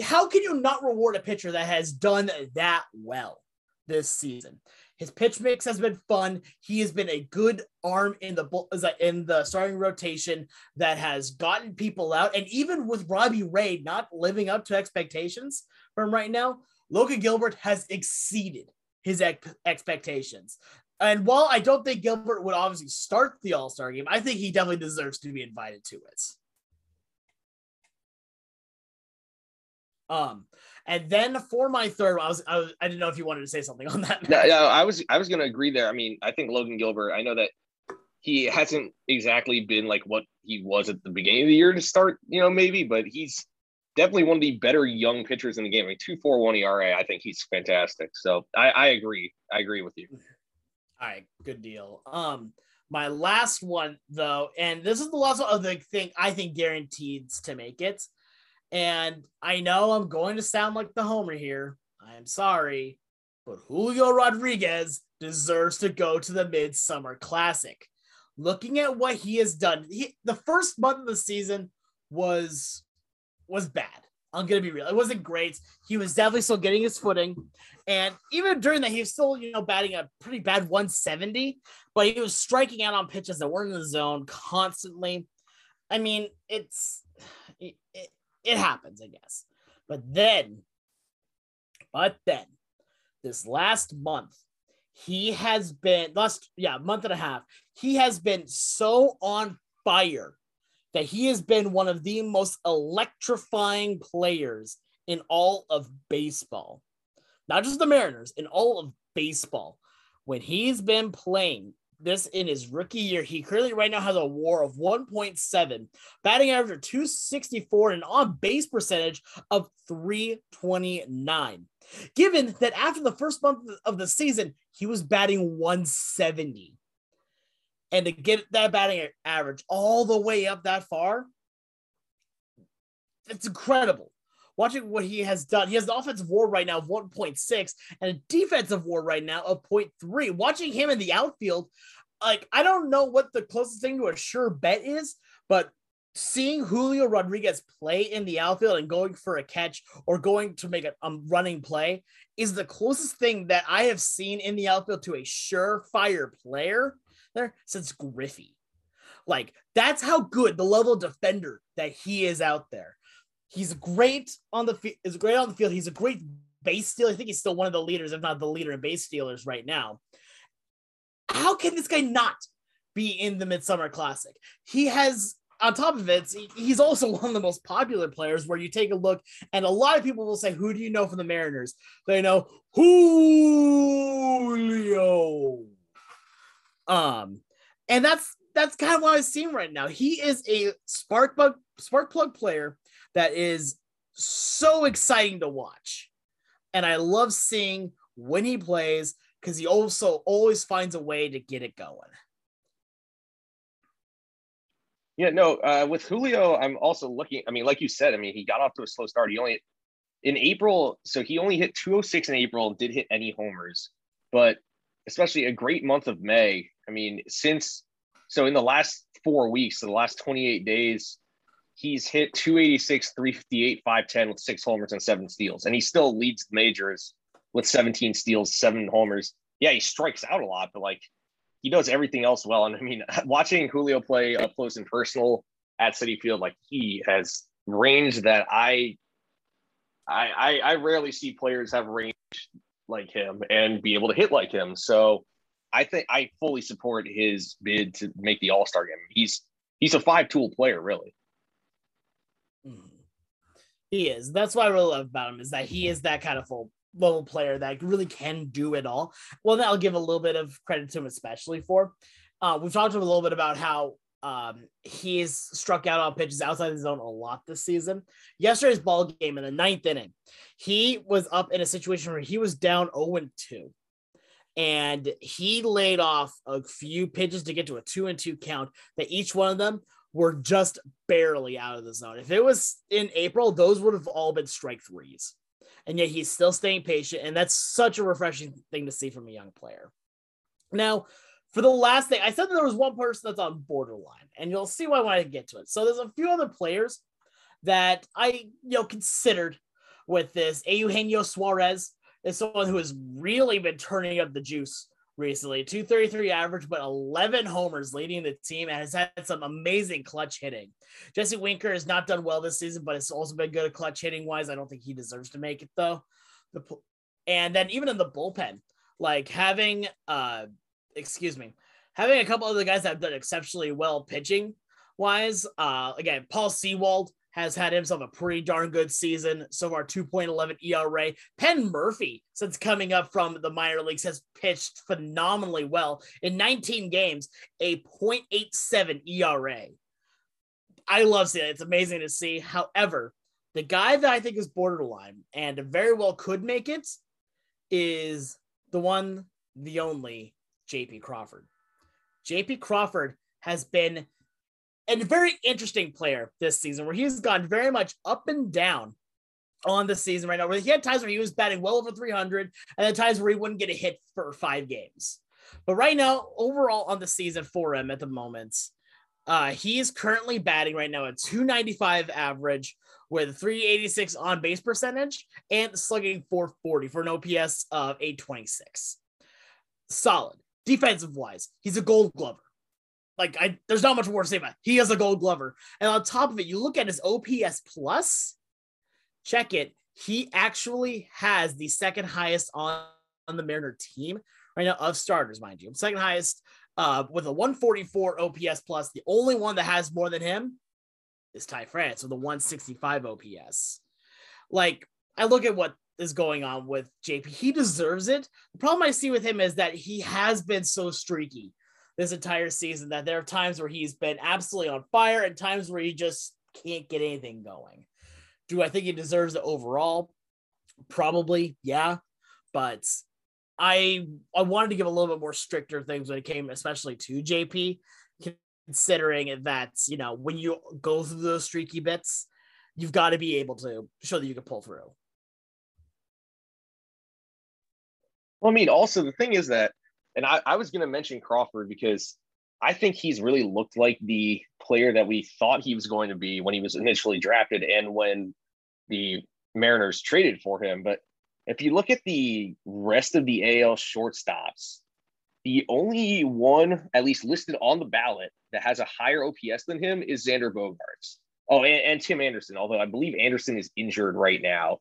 how can you not reward a pitcher that has done that well this season? His pitch mix has been fun. He has been a good arm in the in the starting rotation that has gotten people out. And even with Robbie Ray not living up to expectations from right now, Logan Gilbert has exceeded his ex- expectations. And while I don't think Gilbert would obviously start the All Star game, I think he definitely deserves to be invited to it. Um, and then for my third, I was, I was I didn't know if you wanted to say something on that. No, no, I was I was going to agree there. I mean, I think Logan Gilbert. I know that he hasn't exactly been like what he was at the beginning of the year to start. You know, maybe, but he's definitely one of the better young pitchers in the game. I mean, two four one ERA. I think he's fantastic. So I, I agree. I agree with you. All right, good deal. Um, my last one though, and this is the last one of the thing I think guaranteed to make it. And I know I'm going to sound like the homer here. I am sorry, but Julio Rodriguez deserves to go to the Midsummer Classic. Looking at what he has done, he, the first month of the season was was bad. I'm gonna be real. It wasn't great. He was definitely still getting his footing, and even during that, he was still you know batting a pretty bad 170. But he was striking out on pitches that weren't in the zone constantly. I mean, it's it, it, it happens, I guess. But then, but then, this last month, he has been last yeah month and a half. He has been so on fire that he has been one of the most electrifying players in all of baseball. Not just the Mariners, in all of baseball. When he's been playing this in his rookie year, he currently right now has a war of 1.7, batting average of 264, and on base percentage of 329. Given that after the first month of the season, he was batting 170 and to get that batting average all the way up that far, it's incredible. Watching what he has done, he has an offensive WAR right now of 1.6 and a defensive WAR right now of 0.3. Watching him in the outfield, like I don't know what the closest thing to a sure bet is, but seeing Julio Rodriguez play in the outfield and going for a catch or going to make a running play is the closest thing that I have seen in the outfield to a surefire player there since Griffey. Like that's how good the level defender that he is out there. He's great on the field. Is great on the field. He's a great base stealer. I think he's still one of the leaders, if not the leader in base stealers right now. How can this guy not be in the Midsummer Classic? He has on top of it, he's also one of the most popular players where you take a look and a lot of people will say, Who do you know from the Mariners? They know Julio. Um, and that's that's kind of what I've seen right now. He is a spark plug spark plug player that is so exciting to watch. And I love seeing when he plays because he also always finds a way to get it going. Yeah, no, uh, with Julio, I'm also looking. I mean, like you said, I mean, he got off to a slow start. He only in April, so he only hit 206 in April, did hit any homers, but especially a great month of May. I mean, since so in the last four weeks, the last 28 days, he's hit 286, 358, 510 with six homers and seven steals. And he still leads the majors with 17 steals, seven homers, yeah, he strikes out a lot, but like he does everything else well. And I mean, watching Julio play up close and personal at Citi Field, like he has range that I, I, I, I rarely see players have range like him and be able to hit like him. So I think I fully support his bid to make the All Star game. He's he's a five tool player, really. Hmm. He is. That's what I really love about him is that he is that kind of full level player that really can do it all. Well, that I'll give a little bit of credit to him, especially for. Uh, we've talked a little bit about how um, he's struck out on pitches outside the zone a lot this season. Yesterday's ball game in the ninth inning, he was up in a situation where he was down 0 2. And he laid off a few pitches to get to a two and two count that each one of them were just barely out of the zone. If it was in April, those would have all been strike threes. And yet he's still staying patient. And that's such a refreshing thing to see from a young player. Now, for the last thing, I said that there was one person that's on borderline, and you'll see why when I get to it. So there's a few other players that I you know considered with this. Eugenio Suarez is someone who has really been turning up the juice recently. 233 average, but 11 homers leading the team and has had some amazing clutch hitting. Jesse Winker has not done well this season, but it's also been good at clutch hitting wise. I don't think he deserves to make it though. The, and then even in the bullpen, like having uh excuse me, having a couple other guys that have done exceptionally well pitching wise. Uh, again, Paul Sewald has had himself a pretty darn good season so far 2.11 ERA. Penn Murfee, since coming up from the minor leagues, has pitched phenomenally well in 19 games, a 0.87 ERA. I love seeing it. It's amazing to see. However, the guy that I think is borderline and very well could make it is the one, the only JP Crawford. JP Crawford has been a very interesting player this season where he's gone very much up and down on the season right now. Where he had times where he was batting well over 300 and then times where he wouldn't get a hit for five games. But right now, overall on the season for him at the moment, uh, he is currently batting right now at 295 average with 386 on base percentage and slugging 440 for an OPS of 826. Solid defensive wise, he's a gold glover. Like I there's not much more to say about it. He is a gold glover. And on top of it, you look at his OPS plus, check it. He actually has the second highest on, on the Mariner team right now of starters, mind you. Second highest uh, with a 144 OPS plus. The only one that has more than him is Ty France with a 165 OPS. Like I look at what is going on with JP. He deserves it. The problem I see with him is that he has been so streaky this entire season that there are times where he's been absolutely on fire and times where he just can't get anything going. Do I think he deserves it overall? Probably, yeah. But I I wanted to give a little bit more stricter things when it came, especially to JP, considering that you know when you go through those streaky bits, you've got to be able to show that you can pull through. Well, I mean, also the thing is that, and I, I was going to mention Crawford because I think he's really looked like the player that we thought he was going to be when he was initially drafted and when the Mariners traded for him. But if you look at the rest of the AL shortstops, the only one, at least listed on the ballot, that has a higher OPS than him is Xander Bogaerts. Oh, and, and Tim Anderson, although I believe Anderson is injured right now.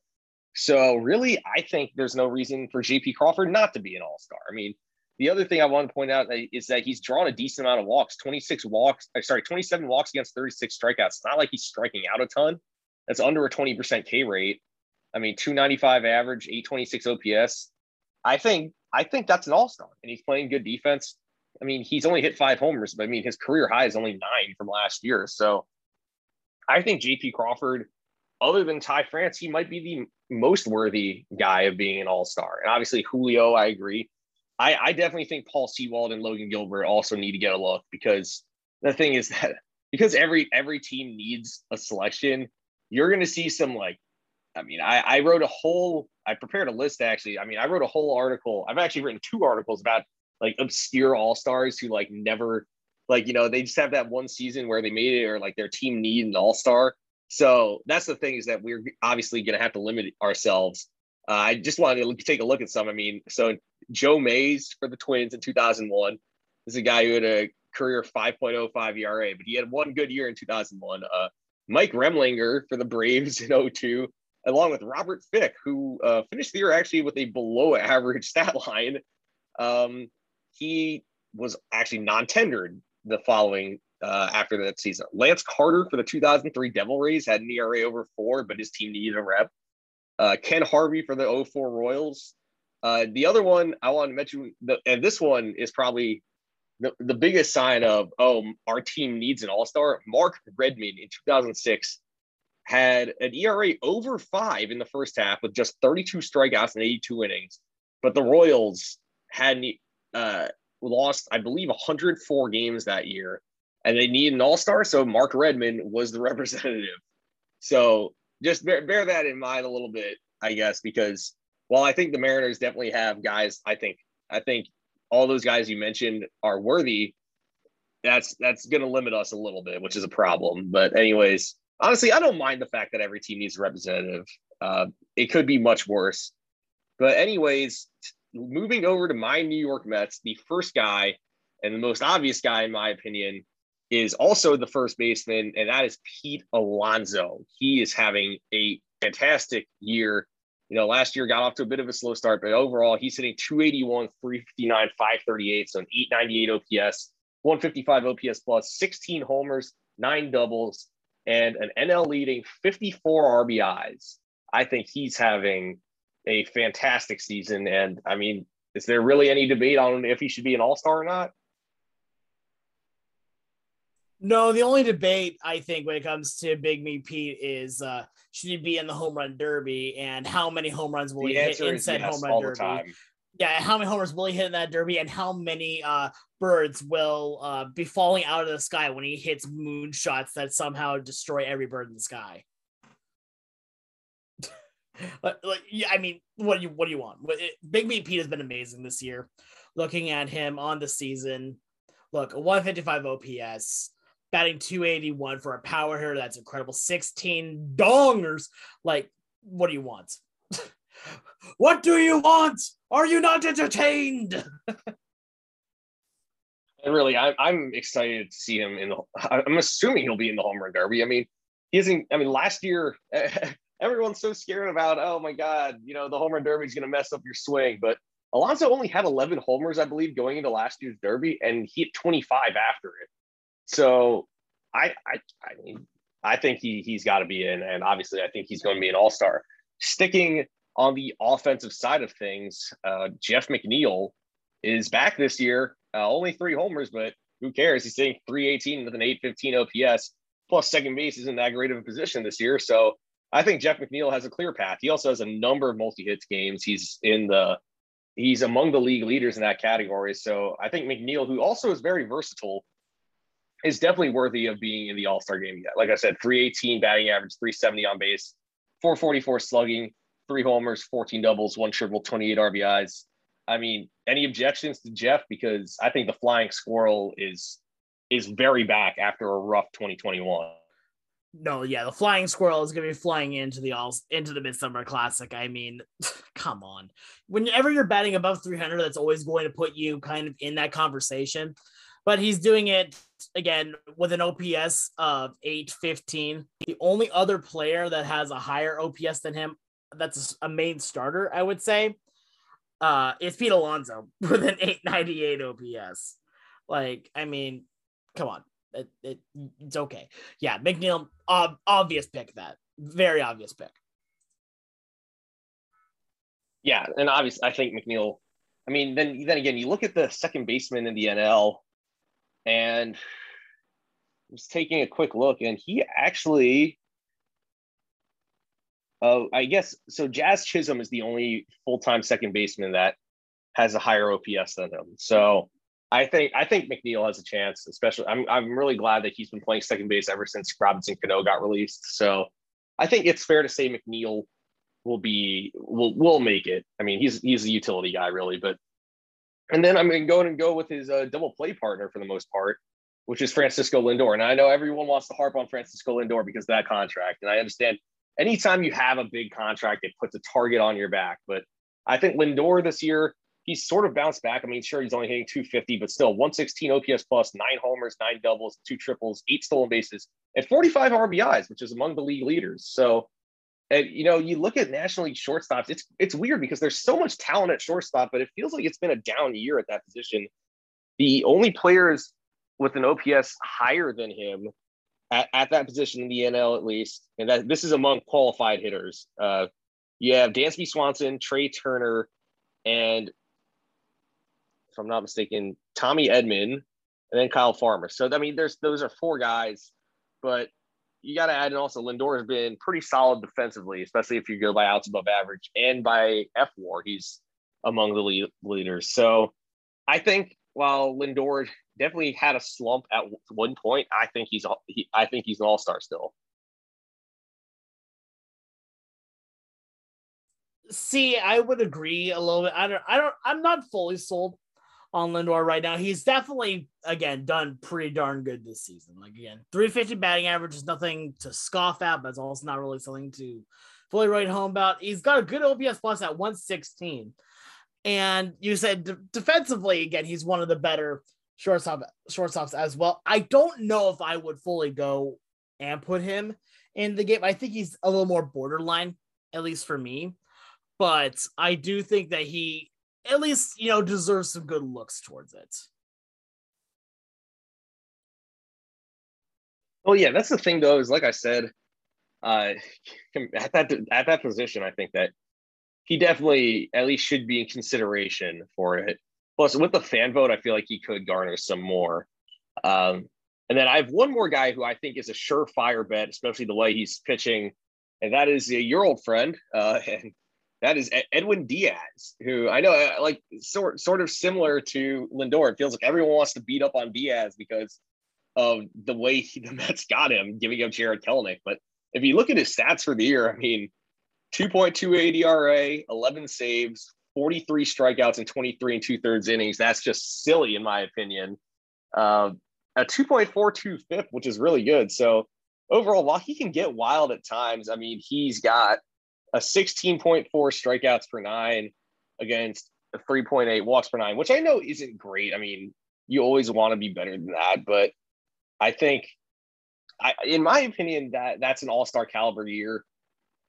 So really, I think there's no reason for JP Crawford not to be an All Star. I mean, the other thing I want to point out is that he's drawn a decent amount of walks 26 walks, uh, sorry, 27 walks against 36 strikeouts. It's not like he's striking out a ton. That's under a 20% K rate. I mean, 295 average, 826 OPS. I think I think that's an all-star and he's playing good defense. I mean, he's only hit five homers, but I mean his career high is only nine from last year. So I think JP Crawford other than Ty France, he might be the most worthy guy of being an all star. And obviously, Julio, I agree. I, I definitely think Paul Sewald and Logan Gilbert also need to get a look because the thing is that because every every team needs a selection, you're going to see some like, I mean, I, I wrote a whole, I prepared a list actually. I mean, I wrote a whole article. I've actually written two articles about like obscure all stars who like never, like, you know, they just have that one season where they made it or like their team need an all star so that's the thing is that we're obviously going to have to limit ourselves Uh, I just wanted to take a look at some. I mean, so Joe Mays for the Twins in 2001 this is a guy who had a career 5.05 ERA, but he had one good year in 2001. Uh, Mike Remlinger for the Braves in 02, along with Robert Fick, who uh, finished the year actually with a below average stat line. Um, he was actually non tendered the following uh, after that season. Lance Carter for the 2003 Devil Rays had an ERA over four, but his team needed a rep. Uh, Ken Harvey for the 04 Royals. Uh, the other one I want to mention, the, and this one is probably the, the biggest sign of, oh, our team needs an all star. Mark Redman in 2006 had an ERA over five in the first half with just 32 strikeouts and 82 innings. But the Royals had uh, lost, I believe, 104 games that year, and they need an all star. So Mark Redman was the representative. So just bear, bear that in mind a little bit, I guess, because while I think the Mariners definitely have guys, I think I think all those guys you mentioned are worthy, that's that's going to limit us a little bit, which is a problem. But anyways, honestly, I don't mind the fact that every team needs a representative. Uh, it could be much worse. But anyways, moving over to my New York Mets, the first guy and the most obvious guy, in my opinion, is also the first baseman, and that is Pete Alonso. He is having a fantastic year you know, last year got off to a bit of a slow start, but overall he's hitting 281, 359, 538, so an 898 OPS, 155 OPS plus, 16 homers, nine doubles, and an NL leading 54 RBIs. I think he's having a fantastic season. And I mean, is there really any debate on if he should be an all star or not? No, the only debate I think when it comes to Big Me Pete is uh, should he be in the home run derby and how many home runs will the he hit in said yes, home run derby? Yeah, how many homers will he hit in that derby and how many uh, birds will uh, be falling out of the sky when he hits moon shots that somehow destroy every bird in the sky? like, yeah, I mean, what do you what do you want? Big Me Pete has been amazing this year. Looking at him on the season, look, 155 OPS, batting 281 for a power hitter. That's incredible. 16 dongers. Like, what do you want? what do you want? Are you not entertained? and really, I, I'm excited to see him in the. I'm assuming he'll be in the home run derby. I mean, he isn't. I mean, last year, everyone's so scared about. Oh my God, you know, the home run derby is going to mess up your swing. But Alonso only had 11 homers, I believe, going into last year's derby, and he hit 25 after it. So I, I, I mean, I think he he's got to be in, and obviously, I think he's going to be an all star. Sticking on the offensive side of things, uh, Jeff McNeil is back this year. Uh, only three homers, but who cares? He's hitting 318 with an 815 OPS. Plus, second base isn't that great of a position this year. So I think Jeff McNeil has a clear path. He also has a number of multi hits games. He's in the he's among the league leaders in that category. So I think McNeil, who also is very versatile, is definitely worthy of being in the All Star game. Yet, like I said, 318 batting average, 370 on base, 444 slugging, three homers, 14 doubles, one triple, 28 RBIs. I mean, any objections to Jeff? Because I think the Flying Squirrel is is very back after a rough 2021. No, yeah, the Flying Squirrel is going to be flying into the all into the Midsummer Classic. I mean, come on. Whenever you're batting above 300, that's always going to put you kind of in that conversation but he's doing it again with an OPS of 815. The only other player that has a higher OPS than him, that's a main starter, I would say, uh, is Pete Alonso with an 898 OPS. Like, I mean, come on. It, it, it's okay. Yeah, McNeil, uh, obvious pick that. Very obvious pick. Yeah, and obviously, I think McNeil. I mean, then then again, you look at the second baseman in the NL and was taking a quick look, and he actually, uh, I guess, so Jazz Chisholm is the only full time second baseman that has a higher OPS than him. So I think I think McNeil has a chance, especially. I'm I'm really glad that he's been playing second base ever since Robinson Cano got released. So I think it's fair to say McNeil will be will will make it. I mean, he's he's a utility guy, really, but and then I'm going to go and go with his uh, double play partner for the most part, which is Francisco Lindor. And I know everyone wants to harp on Francisco Lindor because of that contract, and I understand anytime you have a big contract, it puts a target on your back. But I think Lindor this year, he's sort of bounced back. I mean, sure, he's only hitting 250, but still 116 OPS plus, nine homers, nine doubles, two triples, eight stolen bases, and 45 RBIs, which is among the league leaders. So, and you know, you look at National League shortstops, it's it's weird because there's so much talent at shortstop, but it feels like it's been a down year at that position. The only players with an OPS higher than him at, at that position in the NL at least, and that this is among qualified hitters. Uh, you have Dansby Swanson, Trea Turner, and if I'm not mistaken, Tommy Edman, and then Kyle Farmer. So I mean, there's those are four guys, but you got to add in also Lindor has been pretty solid defensively, especially if you go by outs above average and by F WAR, he's among the lead, leaders. So I think while Lindor definitely had a slump at one point, I think he's he, I think he's an all star still. See, I would agree a little bit. I don't, I don't, I'm not fully sold on Lindor right now. He's definitely again done pretty darn good this season. Like again, 350 batting average is nothing to scoff at, but it's also not really something to fully write home about. He's got a good OPS plus at 116. And you said d- defensively, again, he's one of the better shortstop shortstops as well. I don't know if I would fully go and put him in the game. I think he's a little more borderline, at least for me. But I do think that he at least you know deserves some good looks towards it. Well, yeah, that's the thing though. Is like I said, uh, at that at that position, I think that he definitely at least should be in consideration for it. Plus, with the fan vote, I feel like he could garner some more. Um, and then I have one more guy who I think is a surefire bet, especially the way he's pitching, and that is uh, your old friend, uh, and that is Edwin Diaz, who I know uh, like sort sort of similar to Lindor. It feels like everyone wants to beat up on Diaz because of the way he, the Mets got him, giving up Jarred Kelenic. But if you look at his stats for the year, I mean, 2.28 ERA, 11 saves, 43 strikeouts, and 23 and two thirds innings. That's just silly, in my opinion. Uh, a 2.42 FIP, which is really good. So overall, while he can get wild at times, I mean, he's got a 16.4 strikeouts per nine against a 3.8 walks per nine, which I know isn't great. I mean, you always want to be better than that, but I think, I, in my opinion, that that's an all-star caliber year.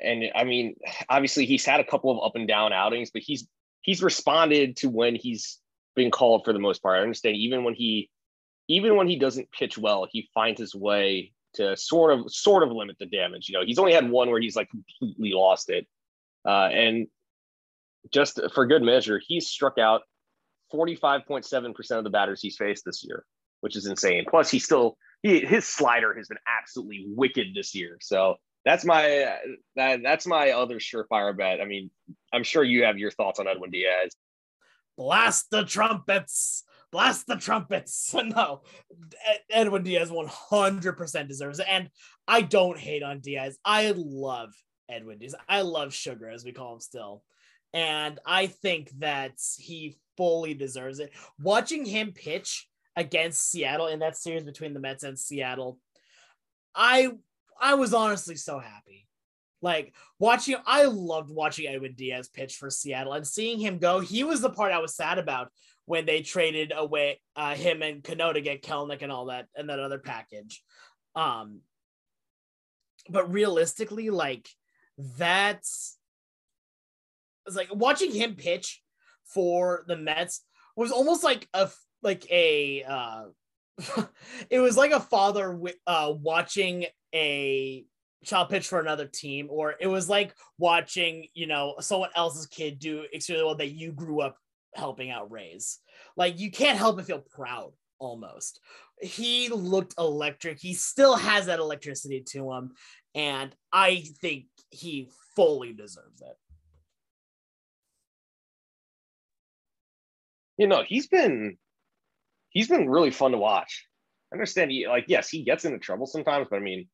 And I mean, obviously, he's had a couple of up and down outings, but he's he's responded to when he's been called for the most part. I understand even when he even when he doesn't pitch well, he finds his way to sort of sort of limit the damage. You know, he's only had one where he's like completely lost it, uh, and just for good measure, he's struck out 45.7% of the batters he's faced this year, which is insane. Plus, he still he, his slider has been absolutely wicked this year. So that's my that that's my other surefire bet. I mean, I'm sure you have your thoughts on Edwin Diaz. Blast the trumpets blast the trumpets. no, Edwin Diaz 100% deserves it. And I don't hate on Diaz. I love Edwin Diaz. I love Sugar, as we call him still. And I think that he fully deserves it. Watching him pitch against Seattle in that series between the Mets and Seattle, I I was honestly so happy. Like watching, I loved watching Edwin Diaz pitch for Seattle and seeing him go. He was the part I was sad about when they traded away uh, him and Cano to get Kelenic and all that and that other package. Um, but realistically, like that's it's like watching him pitch for the Mets was almost like a like a uh it was like a father uh watching a child pitch for another team or it was like watching you know someone else's kid do extremely well that you grew up helping out Rays. Like you can't help but feel proud almost. He looked electric. He still has that electricity to him. And I think he fully deserves it. You know, he's been he's been really fun to watch. I understand he like yes, he gets into trouble sometimes, but I mean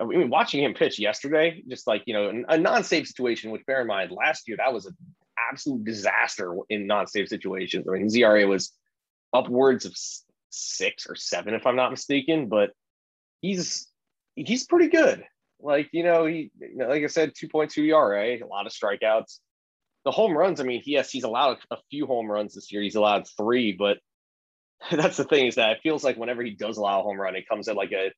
I mean, watching him pitch yesterday, just like you know, a non-save situation. Which bear in mind, last year that was a absolute disaster in non-save situations. I mean, his ERA was upwards of six or seven, if I'm not mistaken, but he's he's pretty good. Like, you know, he, like I said, 2.2 ERA, a lot of strikeouts. The home runs, I mean, yes, he's allowed a few home runs this year. He's allowed three, but that's the thing is that it feels like whenever he does allow a home run, it comes at like a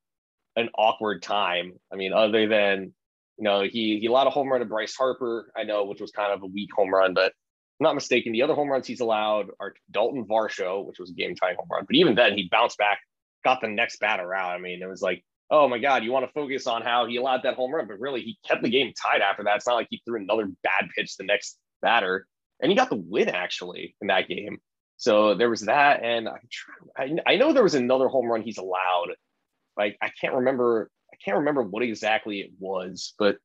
an awkward time. I mean, other than you know, he he allowed a home run to Bryce Harper, I know, which was kind of a weak home run, but I'm not mistaken. The other home runs he's allowed are Dalton Varsho, which was a game tying home run. But even then, he bounced back, got the next batter out. I mean, it was like, oh my God, you want to focus on how he allowed that home run, but really he kept the game tied after that. It's not like he threw another bad pitch the next batter, and he got the win actually in that game. So there was that, and I'm trying, I, I know there was another home run he's allowed. Like I can't remember, can't remember what exactly it was, but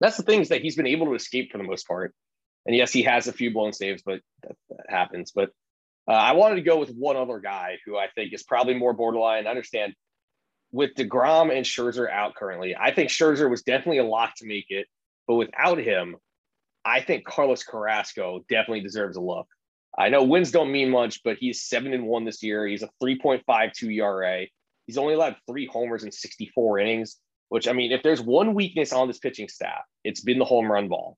that's the thing is that he's been able to escape for the most part. And yes, he has a few blown saves, but that, that happens. But uh, I wanted to go with one other guy who I think is probably more borderline. I understand with DeGrom and Scherzer out currently, I think Scherzer was definitely a lock to make it. But without him, I think Carlos Carrasco definitely deserves a look. I know wins don't mean much, but he's seven and one this year. He's a 3.52 ERA. He's only allowed three homers in 64 innings, which I mean, if there's one weakness on this pitching staff, it's been the home run ball.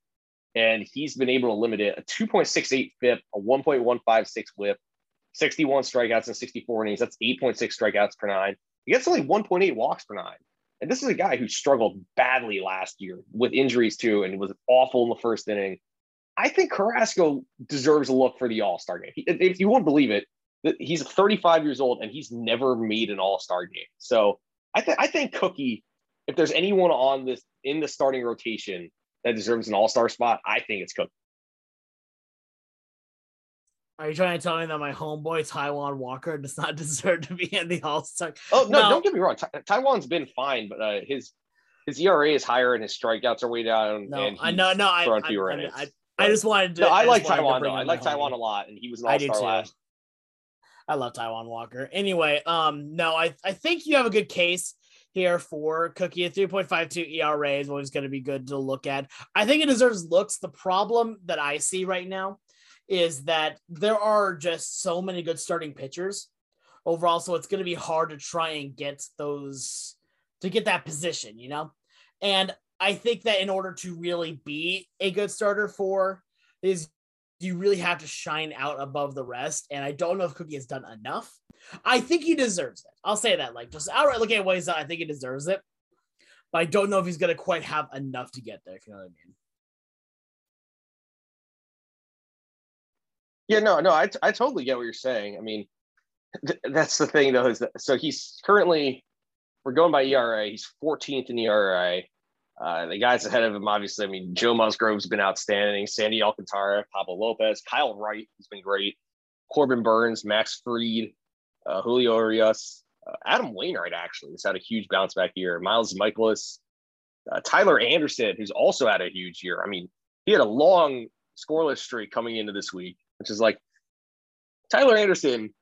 And he's been able to limit it a 2.68 FIP, a 1.156 whip, 61 strikeouts in 64 innings. That's 8.6 strikeouts per nine. He gets only 1.8 walks per nine. And this is a guy who struggled badly last year with injuries too, and was awful in the first inning. I think Carrasco deserves a look for the All Star game. If you won't believe it, he's 35 years old and he's never made an All Star game. So I, th- I think Cookie, if there's anyone on this in the starting rotation that deserves an All Star spot, I think it's Cookie. Are you trying to tell me that my homeboy Taijuan Walker does not deserve to be in the All Star? Oh no, no, don't get me wrong. Taijuan's been fine, but uh, his his ERA is higher and his strikeouts are way down. No, I know, no, I, I, I, I just wanted to. No, I, I like Taijuan though. I like Taijuan a lot, and he was an all star last. I love Taijuan Walker. Anyway, um, no, I I think you have a good case here for Cookie. A 3.52 ERA is always going to be good to look at. I think it deserves looks. The problem that I see right now is that there are just so many good starting pitchers overall, so it's going to be hard to try and get those to get that position, you know. And I think that in order to really be a good starter for is you really have to shine out above the rest. And I don't know if Cookie has done enough. I think he deserves it. I'll say that. Like just outright looking at what he's done, I think he deserves it. But I don't know if he's gonna quite have enough to get there, if you know what I mean. Yeah, no, no, I, I totally get what you're saying. I mean, th- that's the thing though, is that so he's currently we're going by ERA, he's 14th in the ERA. Uh, the guys ahead of him, obviously, I mean, Joe Musgrove's been outstanding. Sandy Alcantara, Pablo Lopez, Kyle Wright has been great. Corbin Burnes, Max Fried, uh, Julio Urias, uh, Adam Wainwright actually has had a huge bounce back year. Miles Mikolas, uh, Tyler Anderson, who's also had a huge year. I mean, he had a long scoreless streak coming into this week, which is like Tyler Anderson.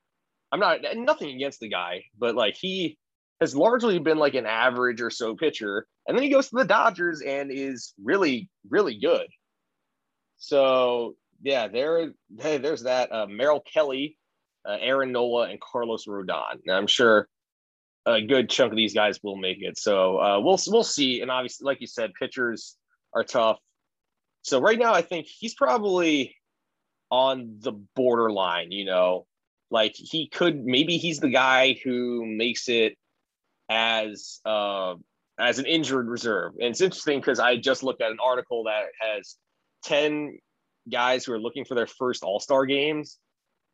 I'm not nothing against the guy, but like he has largely been like an average or so pitcher. And then he goes to the Dodgers and is really, really good. So yeah, there, hey, there's that. Uh, Merrill Kelly, uh, Aaron Nola, and Carlos Rodon. Now, I'm sure a good chunk of these guys will make it. So uh, we'll we'll see. And obviously, like you said, pitchers are tough. So right now, I think he's probably on the borderline. You know, like he could maybe he's the guy who makes it as uh, as an injured reserve. And it's interesting because I just looked at an article that has 10 guys who are looking for their first All Star games,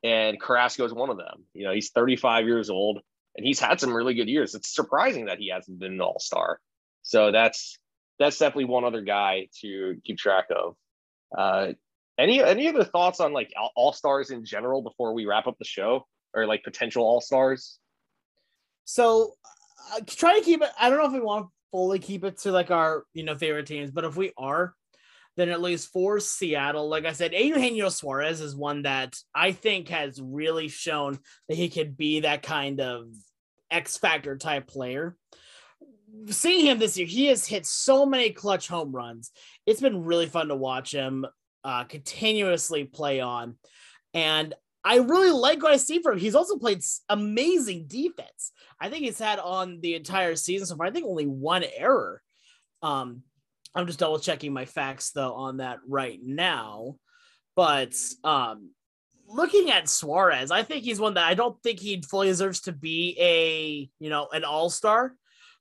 and Carrasco is one of them. You know, he's 35 years old and he's had some really good years. It's surprising that he hasn't been an All Star. So that's that's definitely one other guy to keep track of. Uh, any any other thoughts on like All Stars in general before we wrap up the show, or like potential All Stars? So uh, try to keep it. I don't know if we want to fully keep it to like our you know favorite teams, but if we are, then at least for Seattle, like I said, Eugenio Suarez is one that I think has really shown that he could be that kind of X factor type player. Seeing him this year, he has hit so many clutch home runs. It's been really fun to watch him uh, continuously play on. And I really like what I see from him. He's also played amazing defense. I think he's had on the entire season so far, I think only one error Um, I'm just double checking my facts though on that right now. But um, looking at Suarez, I think he's one that I don't think he fully deserves to be a you know an all star,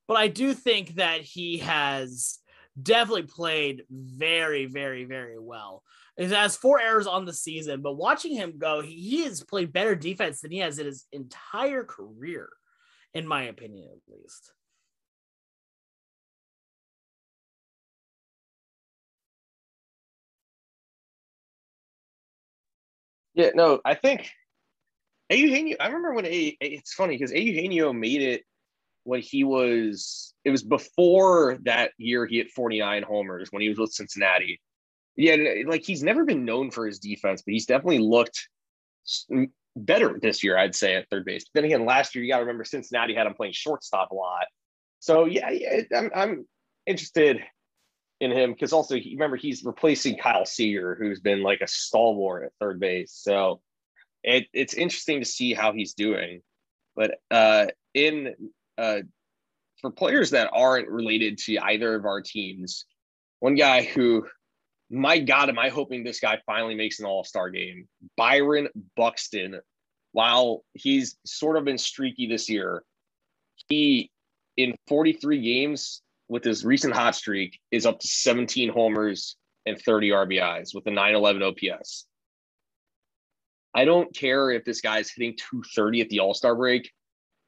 but I do think that he has definitely played very, very, very well. He has four errors on the season, but watching him go, he, has played better defense than he has in his entire career, in my opinion, at least. Yeah, no, I think Eugenio. I remember when a, it's funny because Eugenio made it when he was. It was before that year he hit 49 homers when he was with Cincinnati. Yeah, like he's never been known for his defense, but he's definitely looked better this year, I'd say, at third base. But then again, last year you got to remember Cincinnati had him playing shortstop a lot. So yeah, yeah I'm, I'm interested in him because also remember he's replacing Kyle Seager, who's been like a stalwart at third base. So it, it's interesting to see how he's doing. But uh, in uh, for players that aren't related to either of our teams, one guy who, my God, am I hoping this guy finally makes an All Star game? Byron Buxton. While he's sort of been streaky this year, he in 43 games with his recent hot streak is up to 17 homers and 30 RBIs with a 911 OPS. I don't care if this guy's hitting 230 at the All Star break.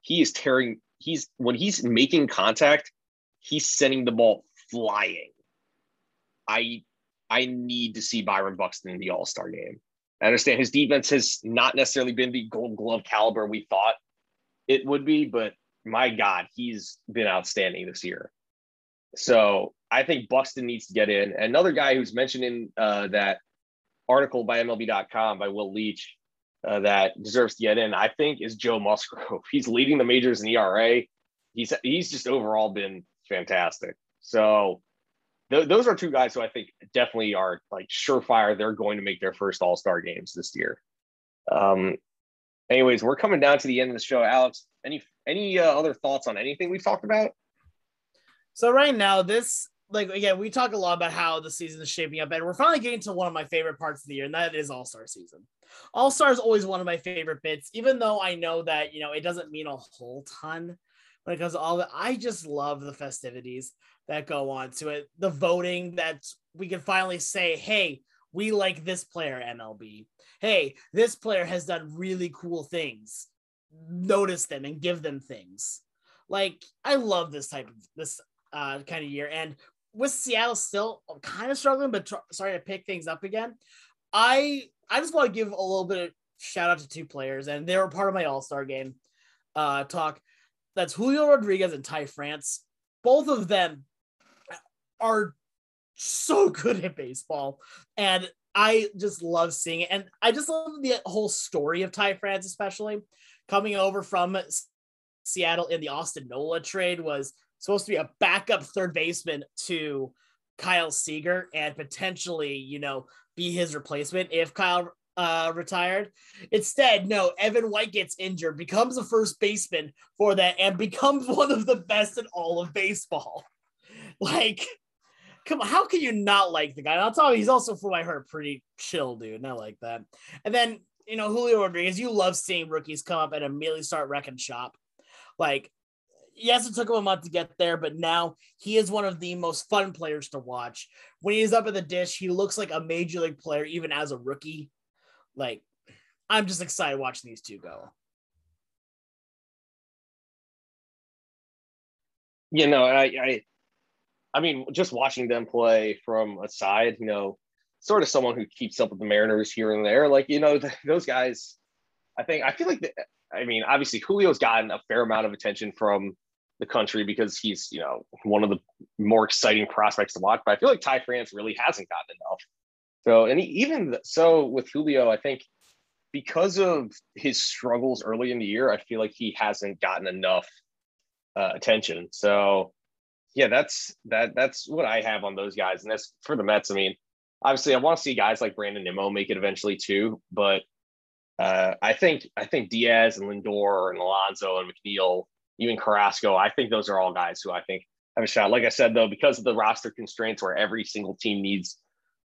He is tearing, he's when he's making contact, he's sending the ball flying. I I need to see Byron Buxton in the All Star game. I understand his defense has not necessarily been the gold glove caliber we thought it would be, but my God, he's been outstanding this year. So I think Buxton needs to get in. Another guy who's mentioned in uh, that article by MLB.com by Will Leitch uh, that deserves to get in, I think, is Joe Musgrove. He's leading the majors in ERA. He's he's just overall been fantastic. So th- those are two guys who I think definitely are like surefire. They're going to make their first All Star games this year. Um, anyways, we're coming down to the end of the show. Alex, any any uh, other thoughts on anything we've talked about? So right now, this like again, we talk a lot about how the season is shaping up, and we're finally getting to one of my favorite parts of the year, and that is All Star season. All Star is always one of my favorite bits, even though I know that you know it doesn't mean a whole ton when it comes to all that. I just love the festivities that go on to it, the voting that we can finally say, hey, we like this player, MLB. Hey, this player has done really cool things. Notice them and give them things. Like I love this type of this uh, kind of year. And with Seattle still kind of struggling, but tr- starting to pick things up again, I I just want to give a little bit of shout out to two players, and they were part of my All Star game uh, talk. That's Julio Rodriguez and Ty France. Both of them are so good at baseball, and I just love seeing it. And I just love the whole story of Ty France, especially coming over from Seattle in the Austin Nola trade was supposed to be a backup third baseman to Kyle Seager and potentially, you know, be his replacement if Kyle uh, retired. Instead, no, Evan White gets injured, becomes a first baseman for that, and becomes one of the best in all of baseball. Like, come on, how can you not like the guy? I'll tell you, he's also, what I heard, pretty chill, dude. And I like that. And then, you know, Julio Rodriguez, you love seeing rookies come up and immediately start wrecking shop. Like, yes, it took him a month to get there, but now he is one of the most fun players to watch. When he's up at the dish, he looks like a major league player, even as a rookie. Like, I'm just excited watching these two go. You know, I, I, I mean, just watching them play from a side, you know, sort of someone who keeps up with the Mariners here and there, like you know, those guys. I think I feel like the, I mean, obviously Julio's gotten a fair amount of attention from the country because he's, you know, one of the more exciting prospects to watch. But I feel like Ty France really hasn't gotten enough. So, and he, even so with Julio, I think because of his struggles early in the year, I feel like he hasn't gotten enough uh, attention. So, yeah, that's that. That's what I have on those guys, and that's for the Mets. I mean, obviously, I want to see guys like Brandon Nimmo make it eventually too, but uh, I think I think Diaz and Lindor and Alonso and McNeil, even Carrasco, I think those are all guys who I think have a shot. Like I said, though, because of the roster constraints where every single team needs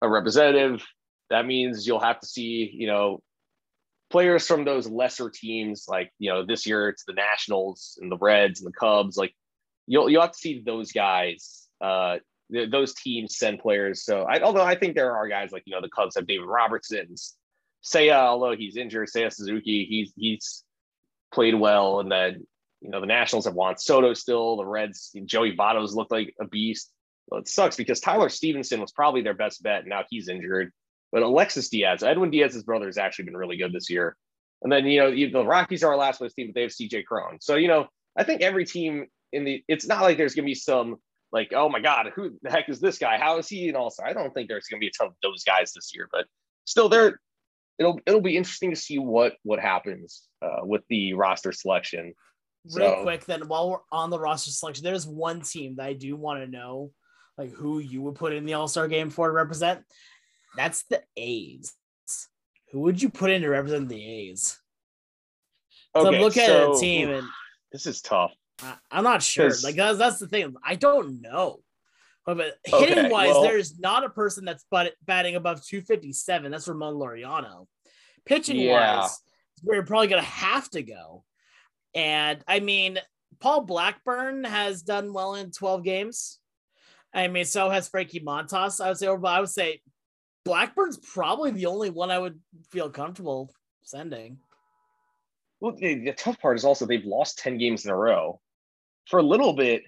a representative, that means you'll have to see, you know, players from those lesser teams, like, you know, this year it's the Nationals and the Reds and the Cubs. Like, you'll, you'll have to see those guys, uh, those teams send players. So, I, although I think there are guys like, you know, the Cubs have David Robertson's, Seiya, although he's injured, Seiya Suzuki, he's, he's played well. And then you know, the Nationals have Juan Soto still. The Reds, Joey Votto's looked like a beast. Well, it sucks because Tyler Stephenson was probably their best bet. And now he's injured. But Alexis Diaz, Edwin Diaz's brother, has actually been really good this year. And then, you know, the Rockies are our last place team, but they have CJ Cron. So, you know, I think every team in the, it's not like there's going to be some like, oh my God, who the heck is this guy? How is he an all star? I don't think there's going to be a ton of those guys this year, but still, there, it'll it'll be interesting to see what what happens uh, with the roster selection real so, quick then while we're on the roster selection there's one team that i do want to know like who you would put in the all-star game for to represent? That's the a's. Who would you put in to represent the a's? Okay, so i'm looking so, at a team and this is tough. I, am not sure. Like that's, that's the thing. I don't know. But, but hitting okay, wise well, there's not a person that's but batting above 257 that's ramon laureano. Pitching yeah. wise we're probably gonna have to go. And I mean, Paul Blackburn has done well in 12 games. I mean, so has Frankie Montas. I would say, but I would say Blackburn's probably the only one I would feel comfortable sending. Well, the, the tough part is also they've lost 10 games in a row. For a little bit,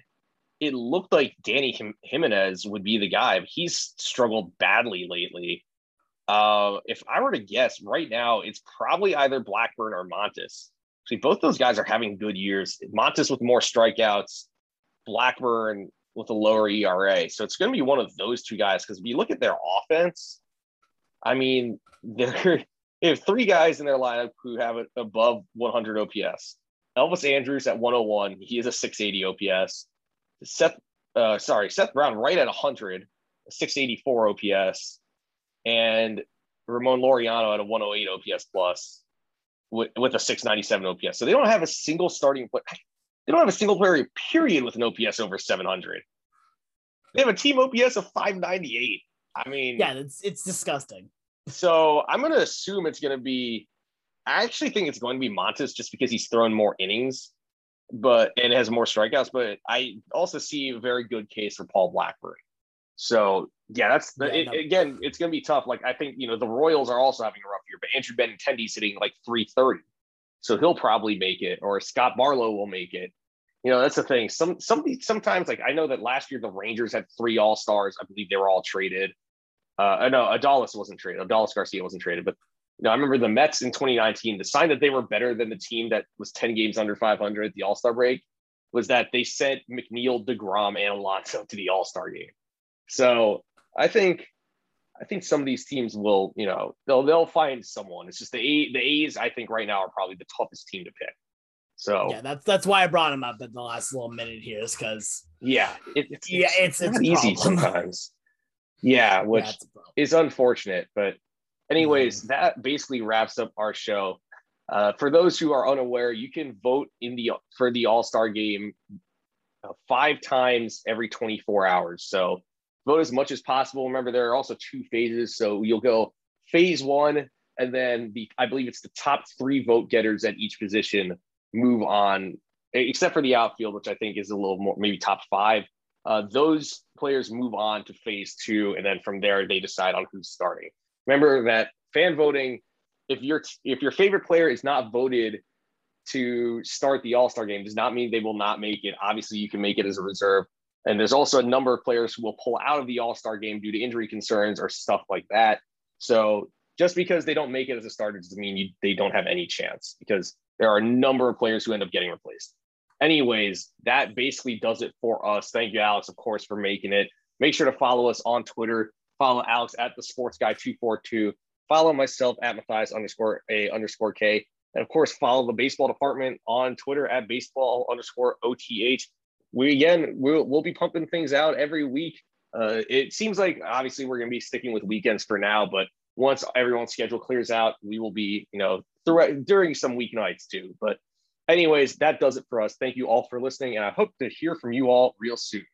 it looked like Dany Jimenez would be the guy. He's struggled badly lately. Uh, if I were to guess right now, it's probably either Blackburn or Montas. See, both those guys are having good years. Montas with more strikeouts, Blackburn with a lower ERA. So it's going to be one of those two guys because if you look at their offense, I mean, they have three guys in their lineup who have it above 100 OPS. Elvis Andrus at 101, he is a 680 OPS. Seth, uh, sorry, Seth Brown right at 100, 684 OPS, and Ramon Laureano at a 108 OPS plus with, with a 697 OPS. So they don't have a single starting player. They don't have a single player period with an OPS over 700. They have a team OPS of 598. I mean, yeah, it's it's disgusting. So I'm going to assume it's going to be. I actually think it's going to be Montas just because he's thrown more innings, but and has more strikeouts. But I also see a very good case for Paul Blackburn. So yeah, that's the, yeah, it, no. again, it's going to be tough. Like I think you know the Royals are also having a rough year, but Andrew Benintendi's hitting like 330, so he'll probably make it, or Scott Barlow will make it. You know, that's the thing. Some some sometimes like I know that last year the Rangers had three All Stars. I believe they were all traded. Uh, no, Adolis wasn't traded. Adolis Garcia wasn't traded, but you know, I remember the Mets in 2019. The sign that they were better than the team that was 10 games under 500 at the All Star break was that they sent McNeil, Degrom, and Alonso to the All Star game. So I think I think some of these teams will, you know, they'll they'll find someone. It's just the a, the A's. I think right now are probably the toughest team to pick. So yeah, that's that's why I brought him up in the last little minute here, is because yeah, it, it's yeah, it's, it's, it's easy sometimes. yeah, which yeah, is unfortunate, but anyways, mm-hmm. that basically wraps up our show. Uh, for those who are unaware, you can vote in the for the All Star game uh, five times every 24 hours. So vote as much as possible. Remember, there are also two phases. So you'll go phase one, and then the I believe it's the top three vote getters at each position move on, except for the outfield, which I think is a little more maybe top five. Uh, those players move on to phase two, and then from there they decide on who's starting. Remember that fan voting. If your if your favorite player is not voted to start the All Star game, does not mean they will not make it. Obviously, you can make it as a reserve. And there's also a number of players who will pull out of the All Star game due to injury concerns or stuff like that. So just because they don't make it as a starter doesn't mean you, they don't have any chance because there are a number of players who end up getting replaced. Anyways, that basically does it for us. Thank you, Alex, of course, for making it. Make sure to follow us on Twitter. Follow Alex at the Sports Guy 242. Follow myself at Matthias underscore A underscore K. And of course, follow the baseball department on Twitter at baseball underscore OTH we again we'll, we'll be pumping things out every week. Uh, it seems like obviously we're going to be sticking with weekends for now, but once everyone's schedule clears out, we will be you know throughout during some weeknights too. But anyways, that does it for us. Thank you all for listening, and I hope to hear from you all real soon.